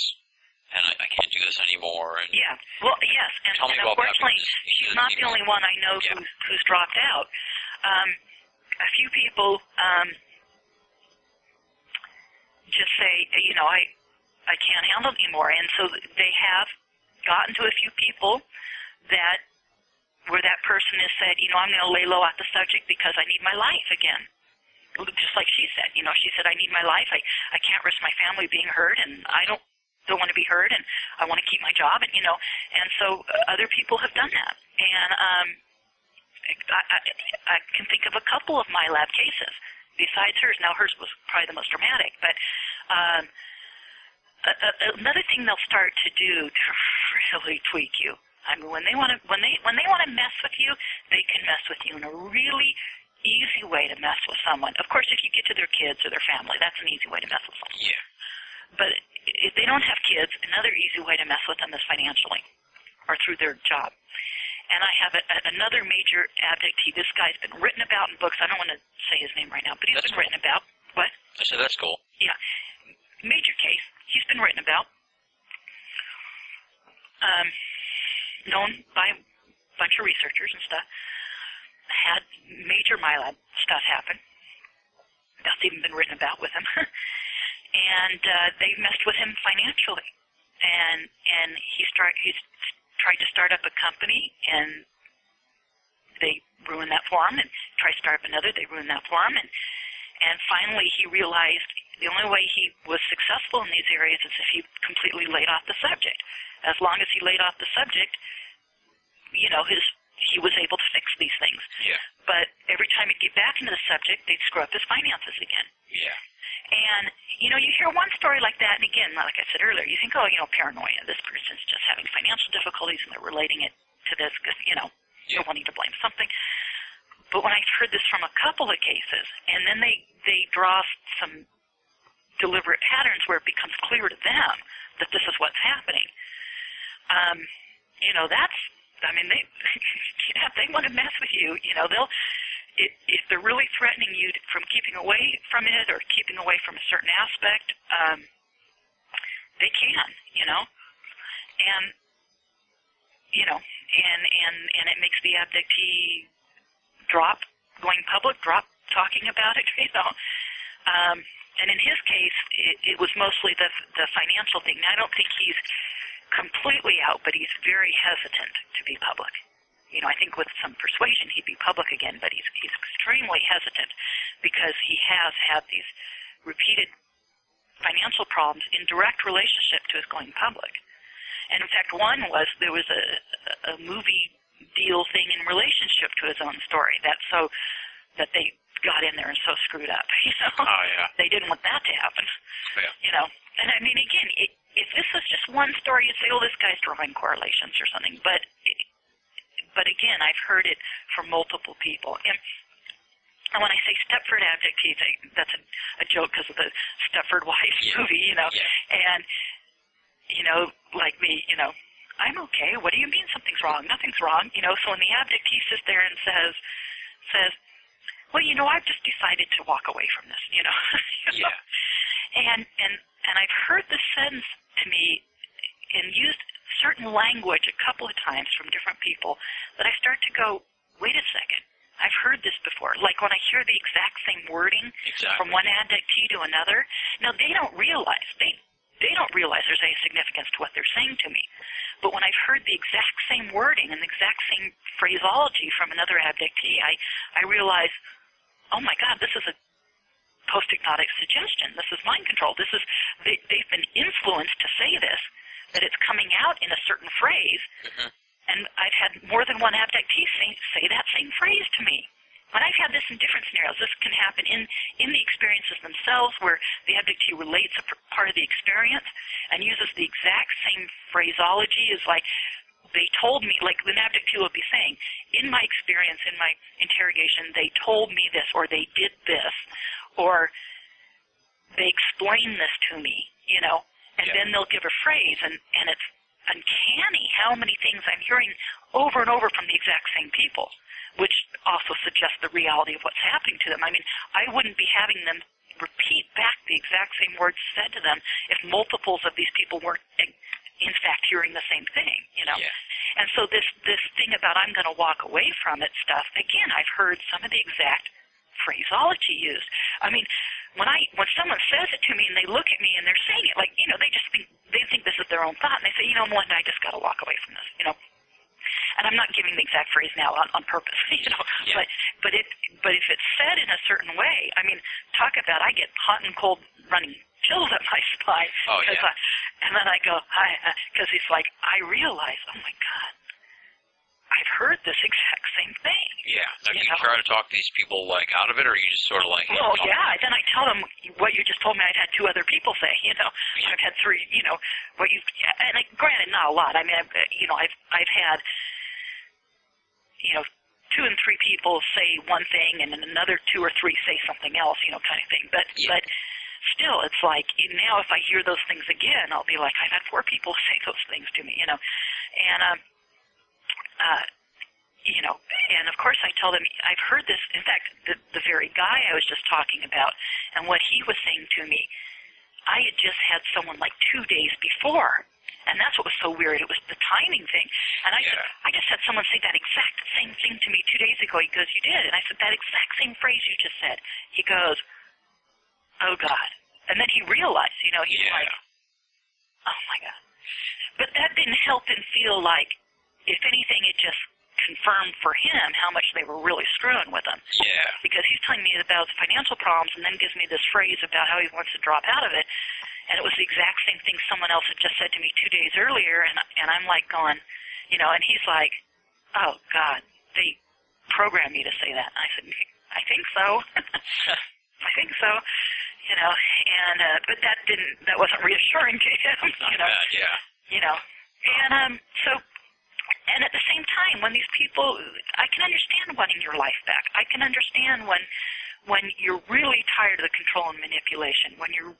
and I, I can't do this anymore. And Yeah. Well, yes, and, Tell me and about that, unfortunately, because she's not the only one I know Yeah. who's who's dropped out. Um, a few people um, just say, you know, I I can't handle it anymore, and so they have gotten to a few people that where that person has said, you know, I'm going to lay low at the subject because I need my life again. Just like she said, you know, she said, I need my life. I I can't risk my family being hurt, and I don't don't want to be hurt, and I want to keep my job, and you know, and so uh, other people have done that, and um, I, I, I can think of a couple of MILAB cases besides hers. Now hers was probably the most dramatic, but um, a, another thing they'll start to do to really tweak you. I mean, when they want to when they when they want to mess with you, they can mess with you in a really easy way to mess with someone. Of course, if you get to their kids or their family, that's an easy way to mess with someone. yeah, But if they don't have kids, another easy way to mess with them is financially or through their job. And I have a, a, another major abductee. This guy's been written about in books. I don't want to say his name right now, but he's That's been cool. written about. What? I said that's cool. Yeah. Major case. He's been written about. Um, known by a bunch of researchers and stuff. Had major MILAB stuff happen. That's even been written about with him. and uh, they messed with him financially. And and he start he's tried to start up a company and they ruined that for him and tried to start up another, they ruined that for him and and finally he realized the only way he was successful in these areas is if he completely laid off the subject. As long as he laid off the subject, you know, his he was able to fix these things. Yeah, But every time he'd get back into the subject, they'd screw up his finances again. yeah, And, you know, you hear one story like that, and again, like I said earlier, you think, oh, you know, paranoia. This person's just having financial difficulties, and they're relating it to this because, you know, Yeah. they're wanting to blame something. But when I've heard this from a couple of cases, and then they they draw some deliberate patterns where it becomes clear to them that this is what's happening. Um, you know, that's I mean, they yeah, they want to mess with you. You know, they'll if, if they're really threatening you from keeping away from it or keeping away from a certain aspect, um, they can. You know, and you know, and and and it makes the abductee drop going public, drop talking about it. You know. Um, and in his case, it, it was mostly the the financial thing. I don't think he's completely out, but he's very hesitant to be public. You know, I think with some persuasion he'd be public again, but he's he's extremely hesitant because he has had these repeated financial problems in direct relationship to his going public. And in fact, one was there was a, a movie deal thing in relationship to his own story. That so that they got in there and so screwed up. You know, Oh yeah. they didn't want that to happen. Yeah. You know, and I mean, again, it, if this was just one story, you'd say, "Oh, this guy's drawing correlations or something." But, but again, I've heard it from multiple people. And, and when I say Stepford abductees, I, that's a, a joke because of the Stepford Wives Yeah. movie, you know. Yeah. And you know, like me, you know, I'm okay. What do you mean something's wrong? Nothing's wrong. You know, so when the abductee sits there and says, says, well, you know, I've just decided to walk away from this, you know. You know? Yeah. And and and I've heard this sentence to me and used certain language a couple of times from different people that I start to go, wait a second. I've heard this before. Like when I hear the exact same wording Exactly. from one abductee to another. Now they don't realize they they don't realize there's any significance to what they're saying to me. But when I've heard the exact same wording and the exact same phraseology from another abductee, I I realize, oh my God, this is a post-hypnotic suggestion. This is mind control. This is they, they've been influenced to say this, that it's coming out in a certain phrase, Mhm. and I've had more than one abductee say, say that same phrase to me. And I've had this in different scenarios. This can happen in, in the experiences themselves where the abductee relates a part of the experience and uses the exact same phraseology as like, they told me, like the abductee will be saying, in my experience, in my interrogation, they told me this or they did this or they explain this to me, you know, and Yeah. then they'll give a phrase and, and it's uncanny how many things I'm hearing over and over from the exact same people, which also suggests the reality of what's happening to them. I mean, I wouldn't be having them repeat back the exact same words said to them if multiples of these people weren't in fact hearing the same thing, you know. Yeah. And so this this thing about I'm going to walk away from it stuff, again, I've heard some of the exact phraseology used. I mean, when I when someone says it to me and they look at me and they're saying it like, you know, they just think they think this is their own thought and they say, you know, Melinda, I just got to walk away from this, you know. And I'm not giving the exact phrase now on, on purpose, you know. Yeah. But but it but if it's said in a certain way, I mean, talk about I get hot and cold running chills up my spine. Oh, yeah. I, and then I go, because it's like I realize, oh my god, I've heard this exact same thing. Yeah. Now, do You you know? try to talk these people like out of it, or you just sort of like? Well, yeah. Then I tell them what you just told me. I'd had two other people say. You know, I've had three. You know, what you and I, granted, not a lot. I mean, I've, you know, I've I've had, you know, two and three people say one thing, and then another two or three say something else. You know, kind of thing. But Yeah. but still, it's like now if I hear those things again, I'll be like, I've had four people say those things to me. You know, and um, uh, you know, and of course I tell them I've heard this. In fact, the the very guy I was just talking about, and what he was saying to me, I had just had someone like two days before, and that's what was so weird. It was the timing thing, and I said I just had someone say that exact same thing to me two days ago. He goes, "You did," and I said that exact same phrase you just said. He goes, "Oh God," and then he realized, you know, he's Yeah. like, "Oh my God," but that didn't help him feel like, if anything, it just confirmed for him how much they were really screwing with him Yeah. because he's telling me about his financial problems and then gives me this phrase about how he wants to drop out of it. And it was the exact same thing someone else had just said to me two days earlier, and and I'm like going, you know, and he's like, oh God, they programmed me to say that. And I said, I think so. I think so. You know, and uh, but that didn't that wasn't reassuring to him. You know, bad. Yeah. you know, and um, so and at the same time, when these people, I can understand wanting your life back. I can understand when when you're really tired of the control and manipulation. When you're,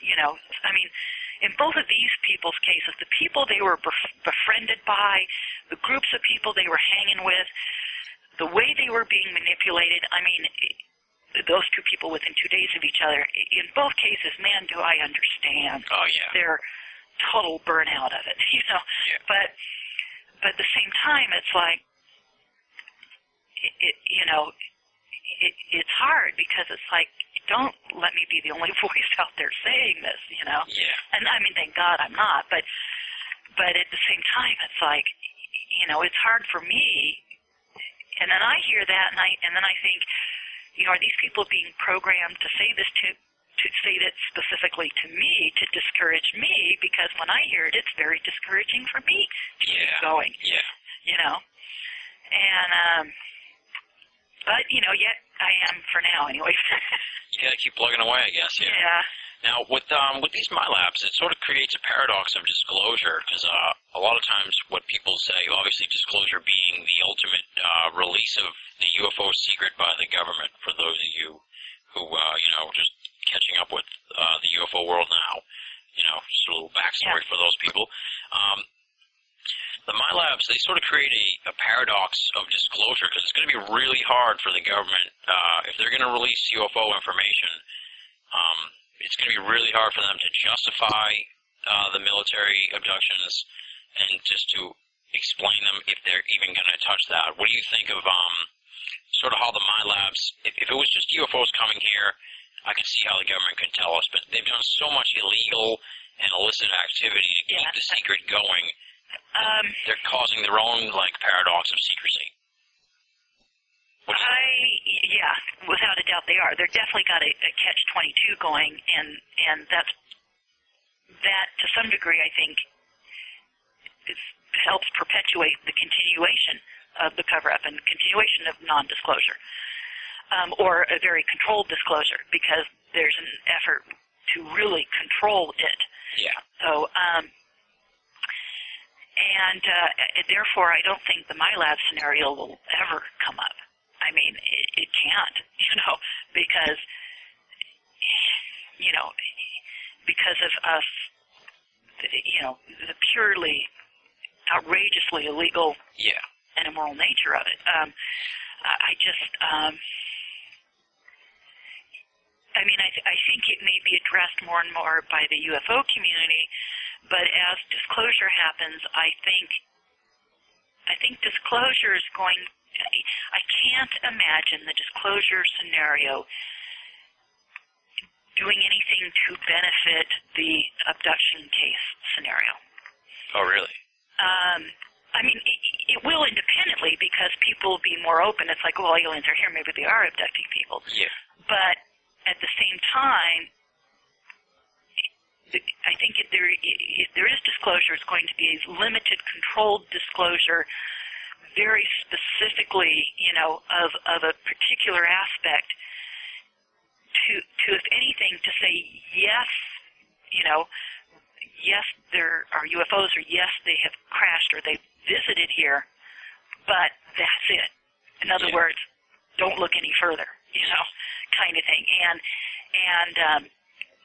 you know, I mean, in both of these people's cases, the people they were bef- befriended by, the groups of people they were hanging with, the way they were being manipulated. I mean, those two people within two days of each other. In both cases, man, do I understand Oh yeah. their total burnout of it, you know. Yeah. But but at the same time, it's like it, it you know it, it's hard because it's like don't let me be the only voice out there saying this, you know. Yeah. And I mean, thank God I'm not, but but at the same time, it's like you know it's hard for me. And then I hear that, and I and then I think, you know, are these people being programmed to say this to to say that specifically to me to discourage me? Because when I hear it, it's very discouraging for me to keep going. Yeah. You know, and um, but you know, yet I am for now anyway. You gotta keep plugging away, I guess. Yeah. yeah. Now, with um, with these MILABs, it sort of creates a paradox of disclosure because uh, a lot of times what people say, obviously disclosure being the ultimate uh, release of the UFO secret by the government. For those of you who uh, you know just catching up with uh, the UFO world now, you know, just a little backstory for those people. Um, the MILABs, they sort of create a, a paradox of disclosure because it's going to be really hard for the government uh, if they're going to release UFO information. Um, it's going to be really hard for them to justify uh, the military abductions and just to explain them if they're even going to touch that. What do you think of um, sort of how the MILABs, if, if it was just UFOs coming here, I could see how the government could tell us, but they've done so much illegal and illicit activity to keep the secret going. Um, They're causing their own like paradox of secrecy. What do you I yeah, without a doubt they are. They're definitely got a, a catch twenty two going, and and that's that to some degree I think is, helps perpetuate the continuation of the cover up and continuation of non disclosure, um, or a very controlled disclosure because there's an effort to really control it. Yeah. So, um, and uh, therefore, I don't think the MILAB scenario will ever come up. I mean, it, it can't, you know, because, you know, because of us, you know, the purely outrageously illegal Yeah. and immoral nature of it. Um, I I just, um, I mean, I, th- I think it may be addressed more and more by the UFO community, but as disclosure happens, I think, I think disclosure is going. I can't imagine the disclosure scenario doing anything to benefit the abduction case scenario. Oh, really? Um, I mean, it, it will independently because people will be more open. It's like, well, aliens are here, maybe they are abducting people. Yeah. But at the same time, I think if there if there is disclosure, it's going to be a limited, controlled disclosure, very specifically, you know, of of a particular aspect. To to if anything, to say yes, you know, yes, there are UFOs, or yes, they have crashed, or they visited here, but that's it. In other Yeah. words, don't look any further, you know, kind of thing. And and um,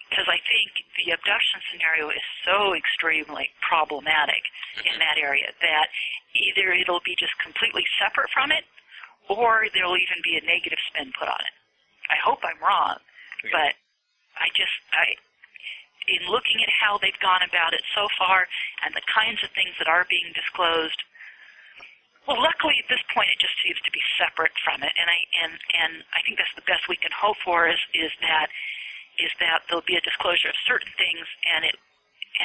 because I think the abduction scenario is so extremely problematic in that area that either it'll be just completely separate from it, or there'll even be a negative spin put on it. I hope I'm wrong, but I just I in looking at how they've gone about it so far and the kinds of things that are being disclosed. Well, luckily at this point it just seems to be separate from it, and I and and I think that's the best we can hope for is is that is that there'll be a disclosure of certain things, and it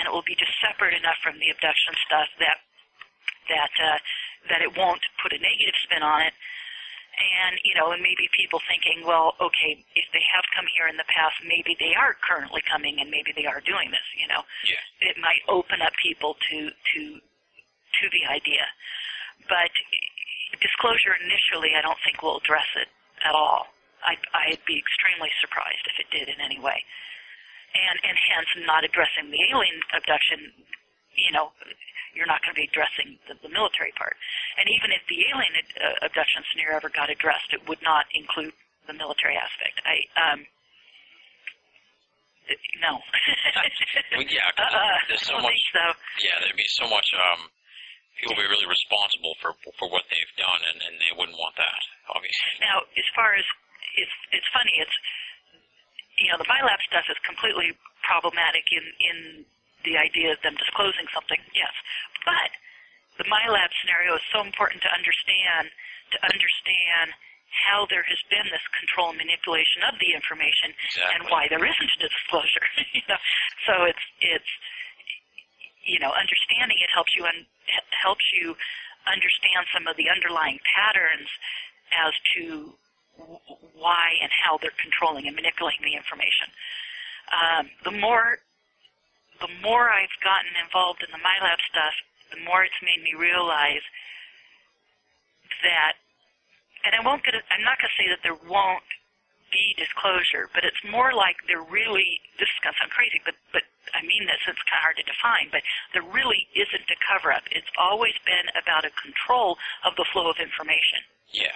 and it will be just separate enough from the abduction stuff that that uh, that it won't put a negative spin on it. And you know, and maybe people thinking, well, okay, if they have come here in the past, maybe they are currently coming, and maybe they are doing this. You know, Yeah. it might open up people to to to the idea. But disclosure initially, I don't think will address it at all. I'd, I'd be extremely surprised if it did in any way, and and hence not addressing the alien abduction. You know, you're not going to be addressing the, the military part. And even if the alien uh, abduction scenario ever got addressed, it would not include the military aspect. I um, no. well, yeah, cause uh, there's so much. so. Yeah, there'd be so much. Um, people be really responsible for for what they've done, and, and they wouldn't want that, obviously. Now, as far as it's it's funny, it's you know the MILAB stuff is completely problematic in in the idea of them disclosing something. Yes, but the MILAB scenario is so important to understand to understand how there has been this control and manipulation of the information and why there isn't a disclosure. you know, so it's it's you know understanding it helps you un- helps you understand some of the underlying patterns as to why and how they're controlling and manipulating the information. Um, the more the more I've gotten involved in the MILAB stuff, the more it's made me realize that, and I won't get. I'm not going to say that there won't be disclosure, but it's more like there really. This is going to sound crazy, but but I mean this. It's kind of hard to define, but there really isn't a cover up. It's always been about a control of the flow of information. Yeah.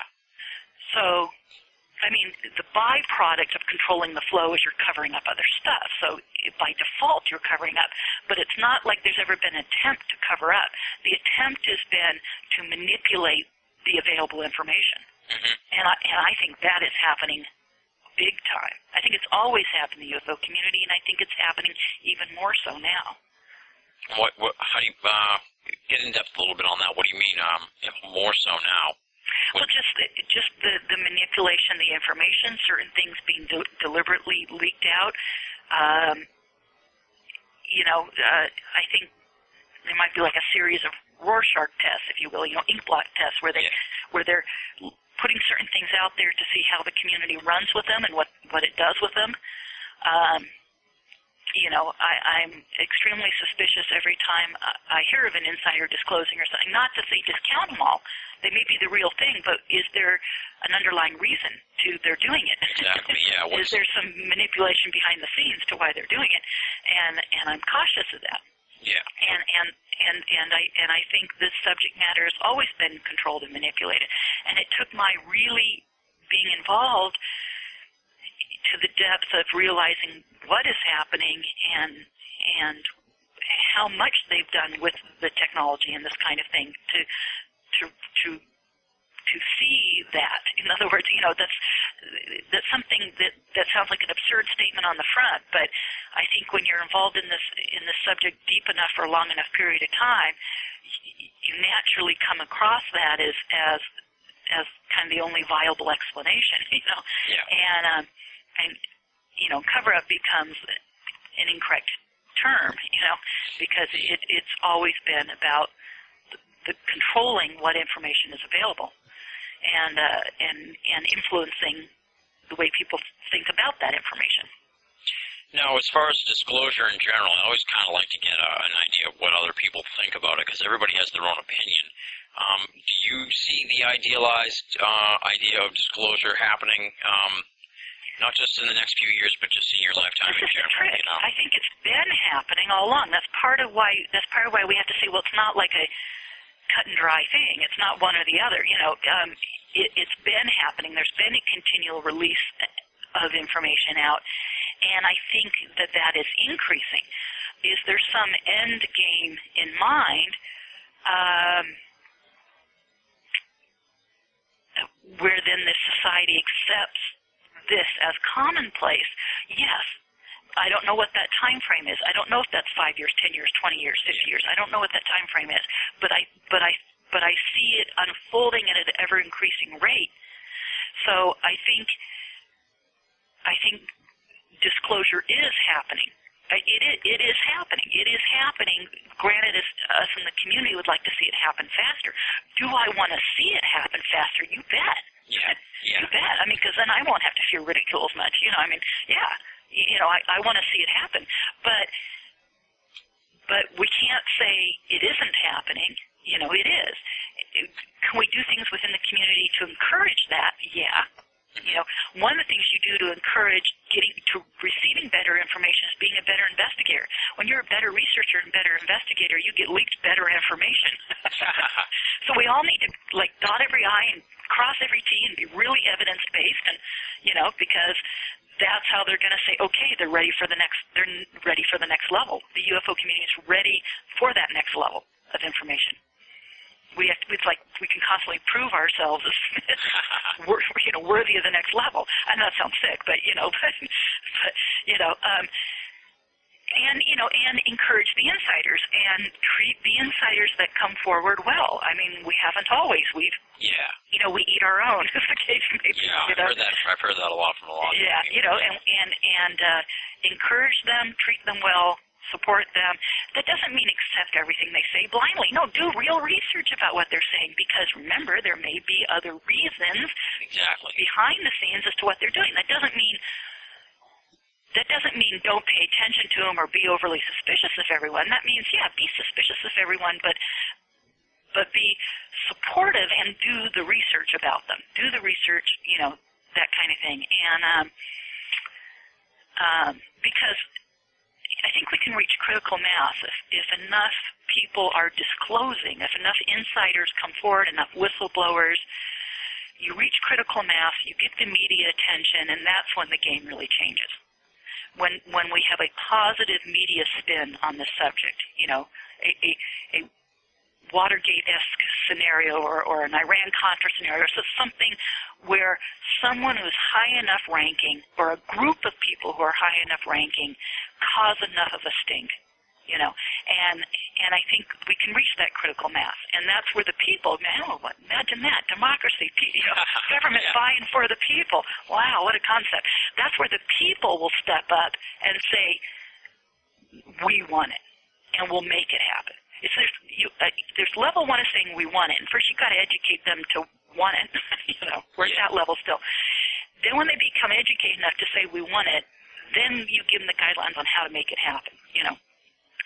So, I mean, the byproduct of controlling the flow is you're covering up other stuff. So by default, you're covering up. But it's not like there's ever been an attempt to cover up. The attempt has been to manipulate the available information. Mm-hmm. And I, and I think that is happening big time. I think it's always happened in the UFO community, and I think it's happening even more so now. What? What? How do you uh, get in depth a little bit on that? What do you mean? Um, more so now. Well, just the, just the, the manipulation, the information, certain things being de- deliberately leaked out. Um, you know, uh, I think there might be like a series of Rorschach tests, if you will, you know, ink blot tests, where they Yeah. where they're putting certain things out there to see how the community runs with them and what what it does with them. Um, you know, I, I'm extremely suspicious every time I hear of an insider disclosing or something. Not to say discount them all; they may be the real thing, but is there an underlying reason to their doing it? Exactly. Yeah. is there some manipulation behind the scenes to why they're doing it? And and I'm cautious of that. Yeah. And and and and I and I think this subject matter has always been controlled and manipulated. And it took my really being involved to the depth of realizing what is happening and and how much they've done with the technology and this kind of thing to to to to see that. In other words, you know, that's that's something that that sounds like an absurd statement on the front, but I think when you're involved in this in this subject deep enough for a long enough period of time, you naturally come across that as as as kind of the only viable explanation, you know. Yeah. And um, and you know, cover up becomes an incorrect term, you know, because it it's always been about the, the controlling what information is available and uh, and and influencing the way people think about that information. Now, as far as disclosure in general, I always kind of like to get a, an idea of what other people think about it because everybody has their own opinion. Um, do you see the idealized uh, idea of disclosure happening, um, not just in the next few years, but just in your lifetime This in general? You know? I think it's been happening all along. That's part of why. That's part of why we have to say, well, it's not like a cut and dry thing. It's not one or the other. You know, um, it, it's been happening. There's been a continual release of information out, and I think that that is increasing. Is there some end game in mind? Um, where then this society accepts this as commonplace, yes. I don't know what that time frame is. I don't know if that's five years, ten years, twenty years, fifty years. I don't know what that time frame is. But I but I but I see it unfolding at an ever increasing rate. So I think I think disclosure is happening. It is, it is happening. It is happening. Granted, as us in the community would like to see it happen faster. Do I want to see it happen faster? You bet. Yeah, yeah. You bet. I mean, because then I won't have to fear ridicule as much. You know, I mean, yeah. You know, I, I want to see it happen, but but we can't say it isn't happening. You know, it is. Can we do things within the community to encourage that? Yeah. You know, one of the things you do to encourage getting to receiving better information is being a better investigator. When you're a better researcher and better investigator, you get leaked better information so we all need to like dot every I and cross every T and be really evidence based, and you know because that's how they're going to say, okay, they're ready for the next, they're ready for the next level. The UFO community is ready for that next level of information. We have, it's like we can constantly prove ourselves as we're, you know, worthy of the next level. I know that sounds sick, but you know, but, but you know, um, and you know, and encourage the insiders and treat the insiders that come forward well. I mean, we haven't always. We've Yeah. you know, we eat our own, as the case may be. Yeah, you I've know? heard that. I've heard that a lot from a lot. of Yeah, people. you know, and and and uh, encourage them, treat them well, support them. That doesn't mean accept everything they say blindly. No, do real research about what they're saying because remember there may be other reasons Exactly. behind the scenes as to what they're doing. That doesn't mean that doesn't mean don't pay attention to them or be overly suspicious of everyone. That means yeah, be suspicious of everyone, but but be supportive and do the research about them. Do the research, you know, that kind of thing. And um, um, because I think we can reach critical mass if, if enough people are disclosing, if enough insiders come forward, enough whistleblowers, you reach critical mass, you get the media attention, and that's when the game really changes. When when we have a positive media spin on this subject, you know, a, a, a Watergate-esque scenario or, or an Iran-Contra scenario, so something where someone who's high enough ranking or a group of people who are high enough ranking cause enough of a stink, you know, and and I think we can reach that critical mass, and that's where the people, man, oh, imagine that democracy, you know, government Yeah. buying for the people. Wow, what a concept! That's where the people will step up and say, we want it, and we'll make it happen. It's there's, you, uh, there's level one of saying we want it, and first you've got to educate them to want it. you know, we're at that level still. Then when they become educated enough to say we want it, then you give them the guidelines on how to make it happen. You know,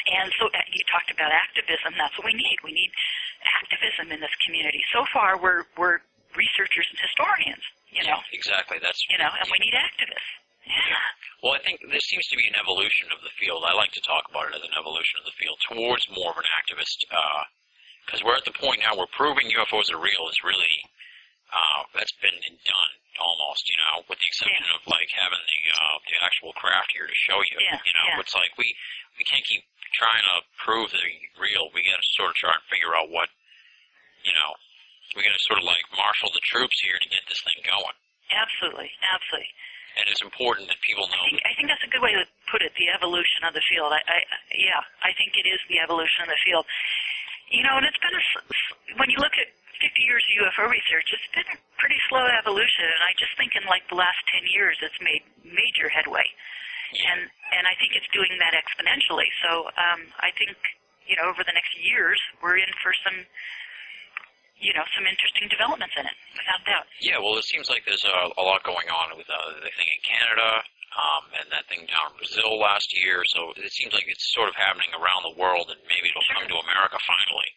and so uh, you talked about activism. That's what we need. We need activism in this community. So far, we're we're researchers and historians. You know, Exactly. That's you know, and we need activists. Yeah. Well, I think there seems to be an evolution of the field. I like to talk about it as an evolution of the field towards more of an activist, because we're at the point now where proving UFOs are real is really uh, that's been done almost. You know, with the exception of like having the uh, the actual craft here to show you. Yeah, you know, yeah. it's like we we can't keep trying to prove they're real. We got to sort of try and figure out what you know. We got to sort of like marshal the troops here to get this thing going. Absolutely, absolutely. And it's important that people know I think, that's a good way to put it. The evolution of the field. I, I, yeah, I think it is the evolution of the field. You know, and it's been a, when you look at 50 years of UFO research, it's been a pretty slow evolution. And I just think in like the last 10 years, it's made major headway, and and I think it's doing that exponentially. So um, I think you know over the next years, we're in for some you know some interesting developments in it, without doubt. Yeah, well, it seems like there's a, a lot going on with uh, the thing in Canada um, and that thing down in Brazil last year. So it seems like it's sort of happening around the world, and maybe it'll come to America finally.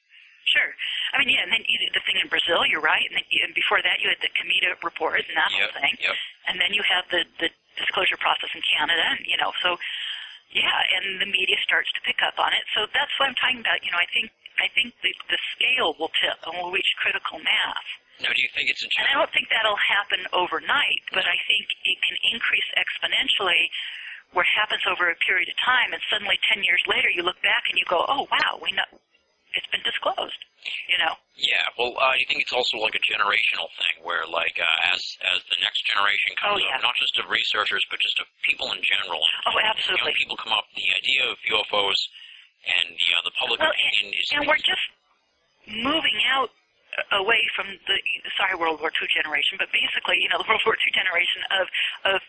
Sure. I mean, yeah, and then you, the thing in Brazil, you're right, and, then, and before that you had the COMETA report and that Yep, whole thing, yep. and then you have the the disclosure process in Canada, and you know, so yeah, and the media starts to pick up on it. So that's what I'm talking about. You know, I think I think the the scale will tip and will reach critical mass. Now, do you think it's a And I don't think that'll happen overnight, but I think it can increase exponentially where it happens over a period of time and suddenly 10 years later you look back and you go, oh wow, we know, it's been disclosed, you know? Yeah. Well, uh, do you think it's also like a generational thing where, like, uh, as as the next generation comes Oh, yeah. up, not just of researchers, but just of people in general, Oh, absolutely. young people come up, the idea of UFOs and you know, the public Well, opinion is. And we're just moving out away from the, sorry, World War II generation, but basically, you know, the World War II generation of, of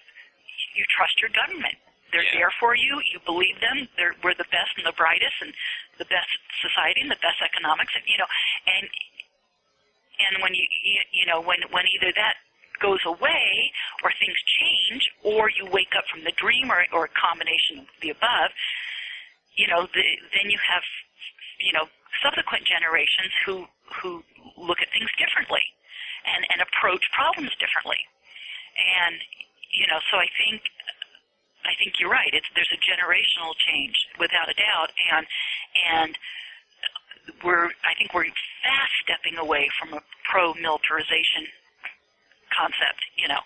you trust your government. They're Yeah. there for you. You believe them. They're, we're the best and the brightest and the best society and the best economics. And, you know, and, and when you, you know, when, when either that goes away or things change or you wake up from the dream or, or a combination of the above, you know, the, then you have, you know, subsequent generations who who look at things differently and and approach problems differently. And you know, so I think I think you're right. It's there's a generational change without a doubt, and and we're I think we're fast stepping away from a pro-militarization concept, you know,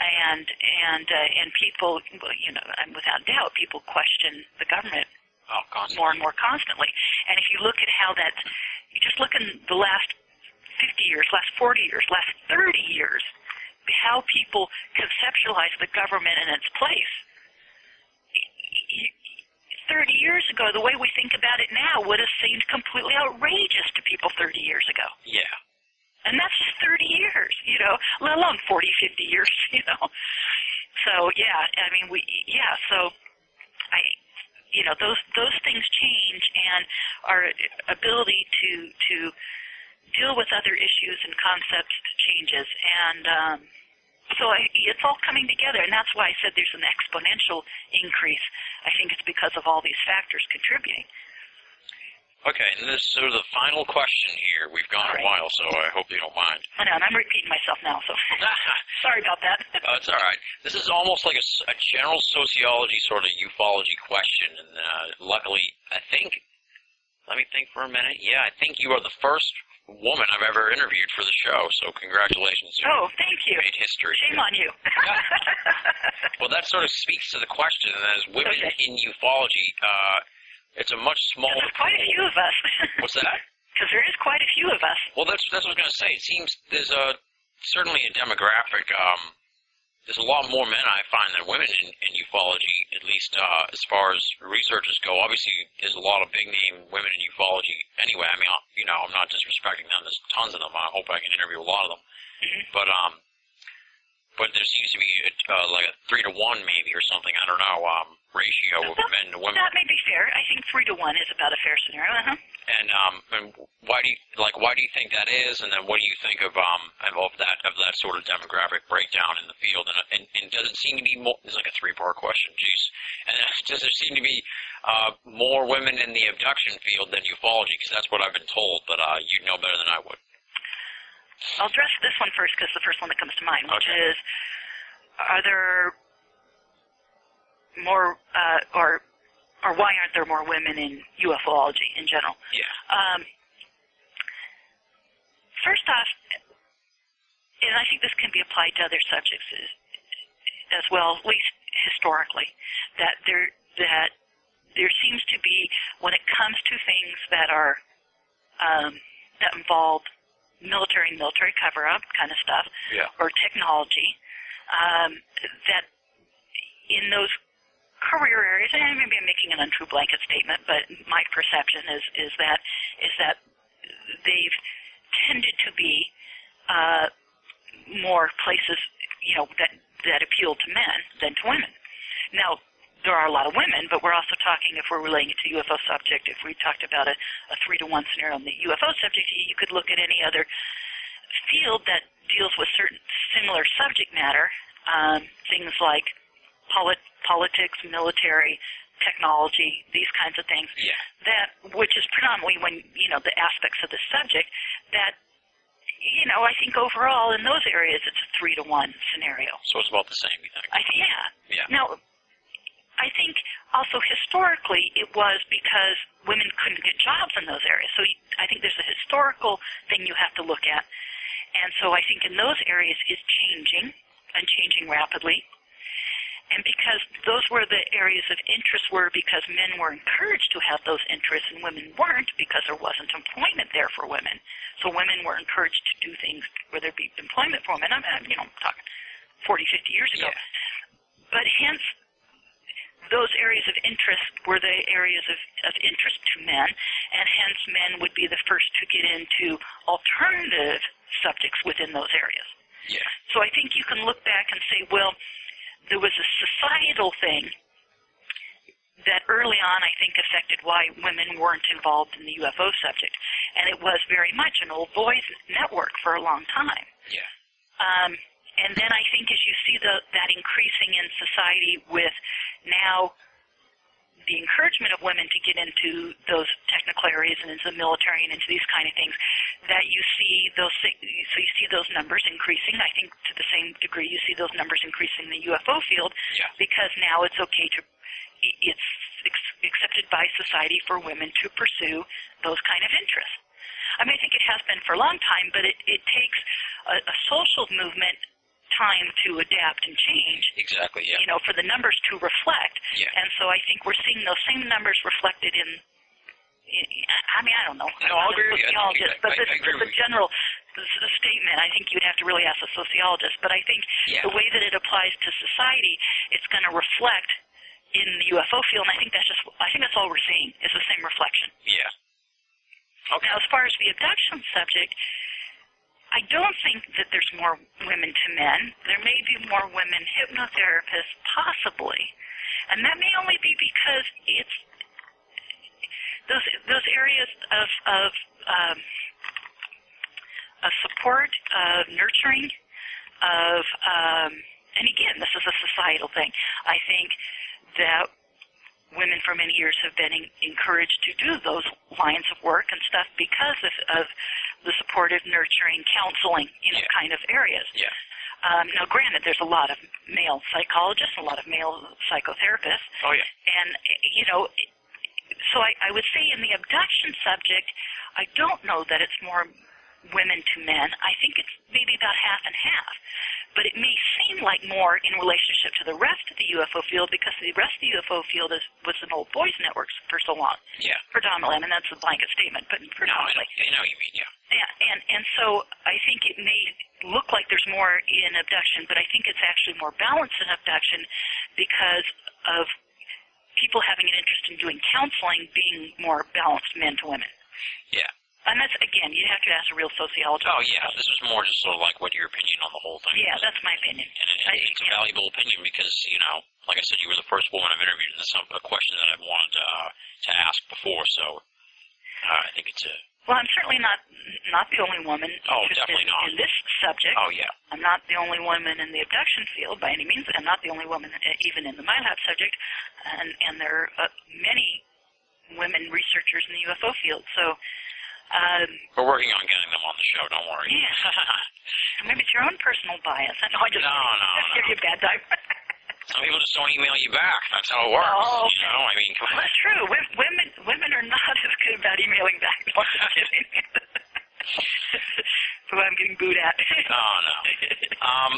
and and uh, and people, you know, and without doubt, people question the government Oh, more and more constantly. And if you look at how that, you just look in the last 50 years, last 40 years, last 30 years, how people conceptualize the government in its place. Y- y- 30 years ago, the way we think about it now would have seemed completely outrageous to people 30 years ago. Yeah. And that's just 30 years, you know, let alone 40, 50 years, you know. So, yeah, I mean, we, yeah, so I, you know, those, those things change and our ability to, to deal with other issues and concepts changes. And, um, so I, it's all coming together, and that's why I said there's an exponential increase. I think it's because of all these factors contributing. Okay, and this is sort of the final question here. We've gone All a while, so I hope you don't mind. I know, and I'm repeating myself now, so sorry about that. Oh, it's all right. This is almost like a general sociology sort of ufology question, and uh, luckily, I think. Let me think for a minute. Yeah, I think you are the first woman I've ever interviewed for the show. So congratulations. Oh, thank you. made history. Shame on you. Well, that sort of speaks to the question, and that is women Okay. in ufology. Uh, it's a much smaller. There's quite a few of us. What's that? Because there is quite a few of us. Well, that's that's what I was going to say. It seems there's a certainly a demographic. Um, there's a lot more men I find than women in, in ufology, at least uh, as far as researchers go. Obviously, there's a lot of big name women in ufology. Anyway, I mean, I- you know, I'm not disrespecting them. There's tons of them. I hope I can interview a lot of them. Mhm. But um, but there seems to be uh, like a three to one maybe or something. I don't know um, ratio of men to women. That may be fair. I think three to one is about a fair scenario. Uh-huh. And um, and why do you like why do you think that is? And then what do you think of um of that of that sort of demographic breakdown in the field? And and, and does it seem to be more? It's like a three part question. Jeez. And uh, does there seem to be uh, more women in the abduction field than ufology? Because that's what I've been told. But uh, you know better than I would. I'll address this one first because the first one that comes to mind, which Okay. is, are there more, uh, or, or why aren't there more women in ufology in general? Yeah. Um, first off, and I think this can be applied to other subjects as, as well, at least historically, that there that there seems to be when it comes to things that are um, that involve military and military cover up kind of stuff Yeah. or technology um, that in those career areas, and maybe I'm making an untrue blanket statement, but my perception is is that is that they've tended to be uh, more places, you know, that that appeal to men than to women. Now, there are a lot of women, but we're also talking if we're relating it to UFO subject. If we talked about a, a three to one scenario on the UFO subject, you could look at any other field that deals with certain similar subject matter, um, things like polit- politics, military, technology, these kinds of things. Yeah. That which is predominantly when you know the aspects of the subject that you know I think overall in those areas it's a three to one scenario. So it's about the same. You think? I think yeah. Yeah. Now, I think also historically it was because women couldn't get jobs in those areas. So I think there's a historical thing you have to look at. And so I think in those areas is changing and changing rapidly. And because those were the areas of interest were because men were encouraged to have those interests and women weren't because there wasn't employment there for women. So women were encouraged to do things where there'd be employment for women. I'm, I'm you know, talking 40, 50 years ago. Yeah. But hence, those areas of interest were the areas of, of interest to men, and hence men would be the first to get into alternative subjects within those areas. Yeah. So I think you can look back and say, well, there was a societal thing that early on I think affected why women weren't involved in the UFO subject. And it was very much an old boys network for a long time. Yeah. Um, and then I think as you see the, that increasing in society with now the encouragement of women to get into those technical areas and into the military and into these kind of things, that you see those so you see those numbers increasing. I think to the same degree you see those numbers increasing in the UFO field Yeah. because now it's okay to it's accepted by society for women to pursue those kind of interests. I mean, I think it has been for a long time, but it, it takes a, a social movement time to adapt and change. Exactly. Yeah. You know, for the numbers to reflect. Yeah. And so I think we're seeing those same numbers reflected in. in I mean, I don't know. No, I'm I'll not a agree. I think sociologist, but I- this I agree is with a general this is a statement. I think you'd have to really ask a sociologist. But I think Yeah. the way that it applies to society, it's going to reflect in the UFO field. And I think that's just. I think that's all we're seeing is the same reflection. Yeah. Okay. Now, as far as the abduction subject, I don't think that there's more women to men. There may be more women hypnotherapists, possibly, and that may only be because it's those those areas of of um, of support, of nurturing, of um, and again, this is a societal thing. I think that women for many years have been en- encouraged to do those lines of work and stuff because of, of the supportive, nurturing, counseling, you know, Yeah. kind of areas. Yeah. Um, now, granted, there's a lot of male psychologists, a lot of male psychotherapists, Oh yeah. and you know, so I, I would say in the abduction subject, I don't know that it's more women to men. I think it's maybe about half and half. But it may seem like more in relationship to the rest of the UFO field because the rest of the UFO field is, was an old boys networks for so long, Yeah. predominantly. I mean, that's a blanket statement, but No, I predominantly. know, I know what you mean. Yeah. Yeah, and and so I think it may look like there's more in abduction, but I think it's actually more balanced in abduction because of people having an interest in doing counseling being more balanced men to women. Yeah. And that's again, you have to ask a real sociologist. Oh yeah. This was more just sort of like what your opinion on the whole thing. Yeah, was. that's my opinion. And it, I- it's a valuable opinion because you know, like I said, you were the first woman I've interviewed, and it's a question that I've wanted to, uh, to ask before. So uh, I think it's a. Well, I'm certainly not not the only woman Oh, definitely not. in this subject. Oh yeah. I'm not the only woman in the abduction field by any means. I'm not the only woman uh, even in the MILAB subject, and and there are uh, many women researchers in the UFO field. So um, We're working on getting them on the show. Don't worry. Yeah. maybe it's your own personal bias. I know I just No, no, just no. give you a bad time. Some people just don't email you back. That's how it works. Oh, You know, I mean, come well, on. that's true. Wo- Women women are not as good about emailing back. No, I'm just kidding. so I'm getting booed at. Oh no. Um,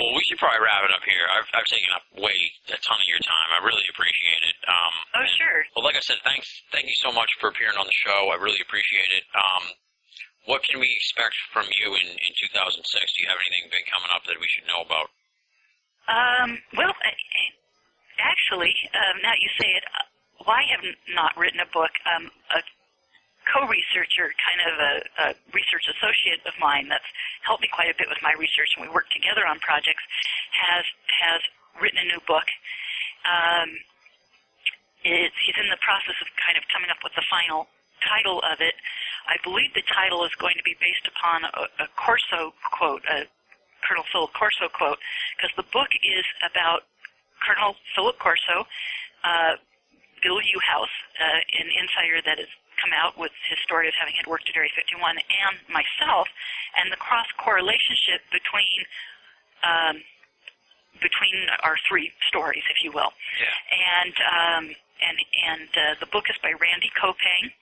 well, we should probably wrap it up here. I've, I've taken up way a ton of your time. I really appreciate it. Um, sure. well, like I said, thanks, thank you so much for appearing on the show. I really appreciate it. Um, what can we expect from you in, in 2006? Do you have anything big coming up that we should know about? Um, well, uh, actually, um, now you say it, uh, well, I have not written a book. Um, a co-researcher, kind of a, a research associate of mine that's helped me quite a bit with my research, and we work together on projects, has has written a new book. Um, it's, he's in the process of kind of coming up with the final title of it. I believe the title is going to be based upon a, a Corso quote, a Colonel Philip Corso quote, because the book is about Colonel Philip Corso, uh, Bill Uhouse, uh, an insider that has come out with his story of having had worked at Area 51, and myself, and the cross correlationship between um, between our three stories, if you will. Yeah. And um, and and uh, the book is by Randy Kopang.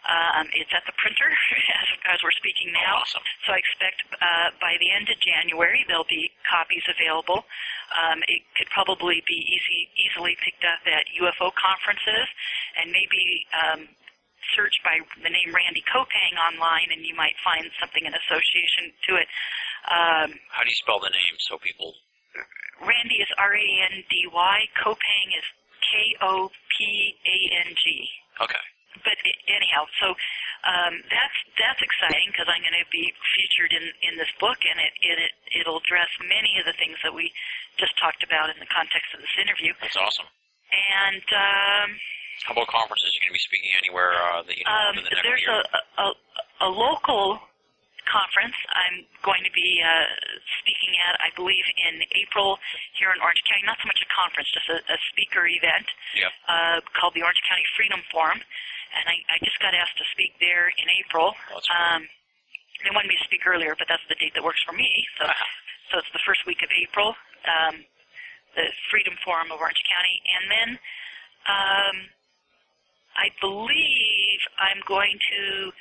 Um, it's at the printer as, as we're speaking now. Awesome. So I expect uh, by the end of January there'll be copies available. Um, it could probably be easy, easily picked up at UFO conferences, and maybe um, search by the name Randy Kopang online, and you might find something in association to it. Um, How do you spell the name so people? Randy is R A N D Y. Kopang is K O P A N G. Okay. But anyhow, so um, that's that's exciting because I'm going to be featured in in this book, and it, it it it'll address many of the things that we just talked about in the context of this interview. That's awesome. And um, How about conferences? You're going to be speaking anywhere uh, that you know um, the next there's year? a, a a local conference I'm going to be uh, speaking at, I believe, in April here in Orange County. Not so much a conference, just a, a speaker event Yep. uh, called the Orange County Freedom Forum, and I, I just got asked to speak there in April. Oh. Um, they wanted me to speak earlier, but that's the date that works for me. So, so it's the first week of April, um, the Freedom Forum of Orange County, and then um, I believe I'm going to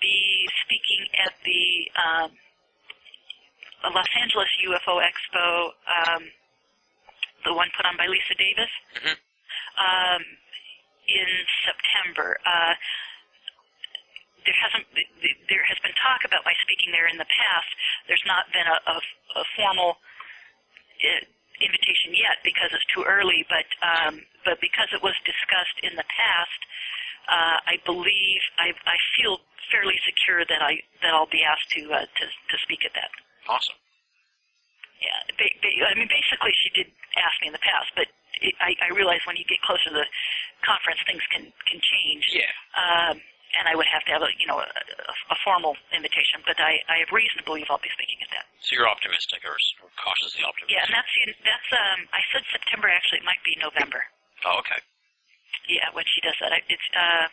be speaking at the um, Los Angeles UFO Expo, um, the one put on by Lisa Davis, Mhm. um, in September. Uh, there hasn't there has been talk about my speaking there in the past. There's not been a, a, a formal uh, invitation yet because it's too early. But um, but because it was discussed in the past, uh, I believe I, I feel fairly secure that I that I'll be asked to uh, to to speak at that. Awesome. Yeah, ba- ba- I mean, basically, she did ask me in the past, but it, I, I realize when you get closer to the conference, things can can change. Yeah. Um, and I would have to have a you know a, a, a formal invitation, but I, I have reason to believe I'll be speaking at that. So you're optimistic or cautiously optimistic? Yeah, and that's that's um I said September actually it might be November. Oh, okay. Yeah, when she does that, I, it's uh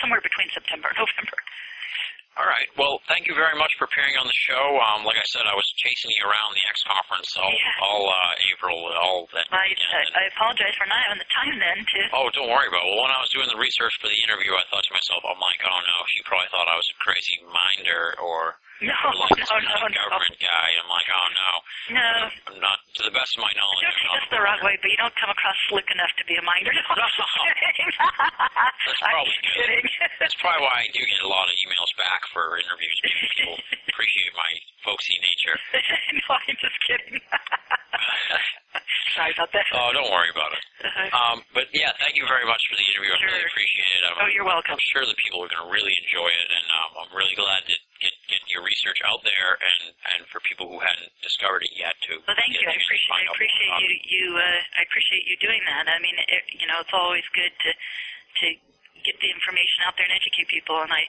somewhere between September and November. All right. Well, thank you very much for appearing on the show. Um, like I said, I was chasing you around the X conference all, Yeah. all uh, April, all then. I, I I apologize for not having the time then to. Oh, don't worry about it. Well, when I was doing the research for the interview, I thought to myself, I'm like, oh no, she probably thought I was a crazy minder or No, like no, some no, of no, government guy. I'm like, oh no, no. I'm not. To the best of my knowledge, Don't I'm not. the wrong way, but you don't come across slick enough to be a minder. No, I'm kidding. That's I'm probably good. kidding. That's probably why I do get a lot of emails back for interviews. Maybe people appreciate my folksy nature. no, I'm just kidding. Sorry about that. Oh, don't worry about it. Uh, Um, but yeah, thank you very much for the interview. I really appreciate it. I'm, oh, you're welcome. I'm sure the people are going to really enjoy it, and um, I'm really glad to get, get your research out there, and, and for people who hadn't discovered it yet to. Well, thank get you. I a chance to appreciate. I appreciate you. You. Uh, I appreciate you doing that. I mean, it, you know, it's always good to to get the information out there and educate people. And I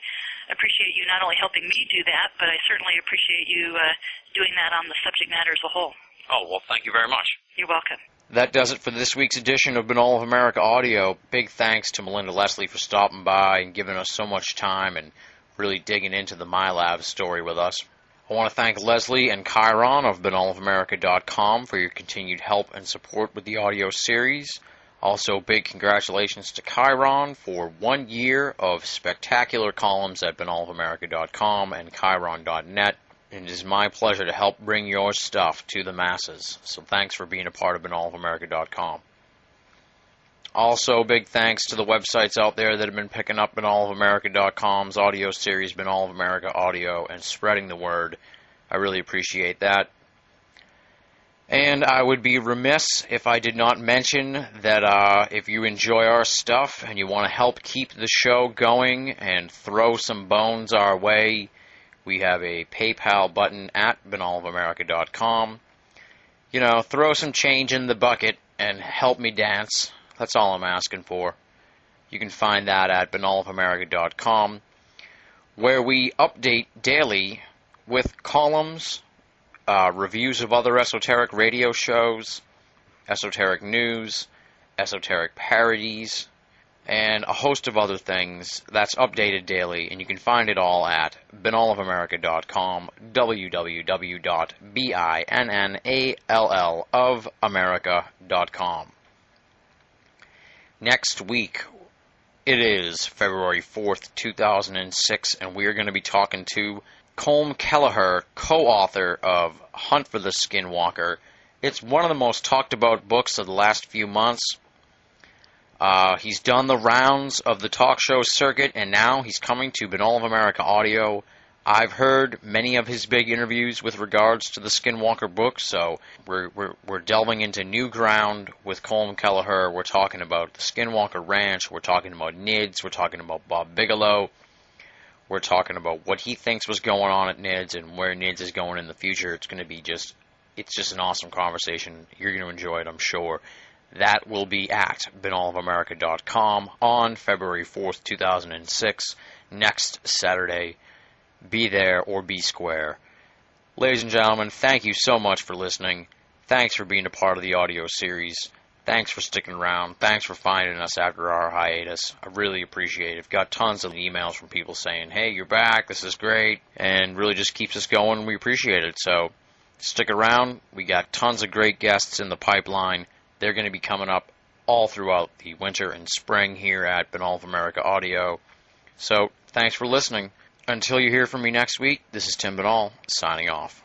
appreciate you not only helping me do that, but I certainly appreciate you uh, doing that on the subject matter as a whole. Oh well, thank you very much. You're welcome. That does it for this week's edition of Binnall of America Audio. Big thanks to Melinda Leslie for stopping by and giving us so much time and really digging into the MILAB story with us. I want to thank Leslie and Chiron of binnallofamerica.com for your continued help and support with the audio series. Also, big congratulations to Chiron for one year of spectacular columns at binnallofamerica.com and chiron.net. It is my pleasure to help bring your stuff to the masses. So thanks for being a part of binnallofamerica.com. Also, big thanks to the websites out there that have been picking up binnallofamerica.com's audio series, Binnall of America Audio, and spreading the word. I really appreciate that. And I would be remiss if I did not mention that uh, if you enjoy our stuff and you want to help keep the show going and throw some bones our way, we have a PayPal button at binnallofamerica.com. You know, throw some change in the bucket and help me dance. That's all I'm asking for. You can find that at binnallofamerica.com, where we update daily with columns, uh, reviews of other esoteric radio shows, esoteric news, esoteric parodies, and a host of other things that's updated daily, and you can find it all at binnallofamerica.com, www.binnallofamerica.com. Next week, it is February 4th, 2006, and we are going to be talking to Colm Kelleher, co-author of Hunt for the Skinwalker. It's one of the most talked about books of the last few months. Uh, he's done the rounds of the talk show circuit, and now he's coming to Binnall of America Audio. I've heard many of his big interviews with regards to the Skinwalker book, so we're we're, we're delving into new ground with Colm Kelleher. We're talking about the Skinwalker Ranch. We're talking about NIDS. We're talking about Bob Bigelow. We're talking about what he thinks was going on at NIDS and where NIDS is going in the future. It's going to be just it's just an awesome conversation. You're going to enjoy it, I'm sure. That will be at binnallofamerica.com on February 4th, 2006, next Saturday. Be there or be square. Ladies and gentlemen, thank you so much for listening. Thanks for being a part of the audio series. Thanks for sticking around. Thanks for finding us after our hiatus. I really appreciate it. I've got tons of emails from people saying, hey, you're back, this is great, and really just keeps us going. We appreciate it. So stick around. We got tons of great guests in the pipeline. They're going to be coming up all throughout the winter and spring here at Binnall of America Audio. So, thanks for listening. Until you hear from me next week, this is Tim Binnall signing off.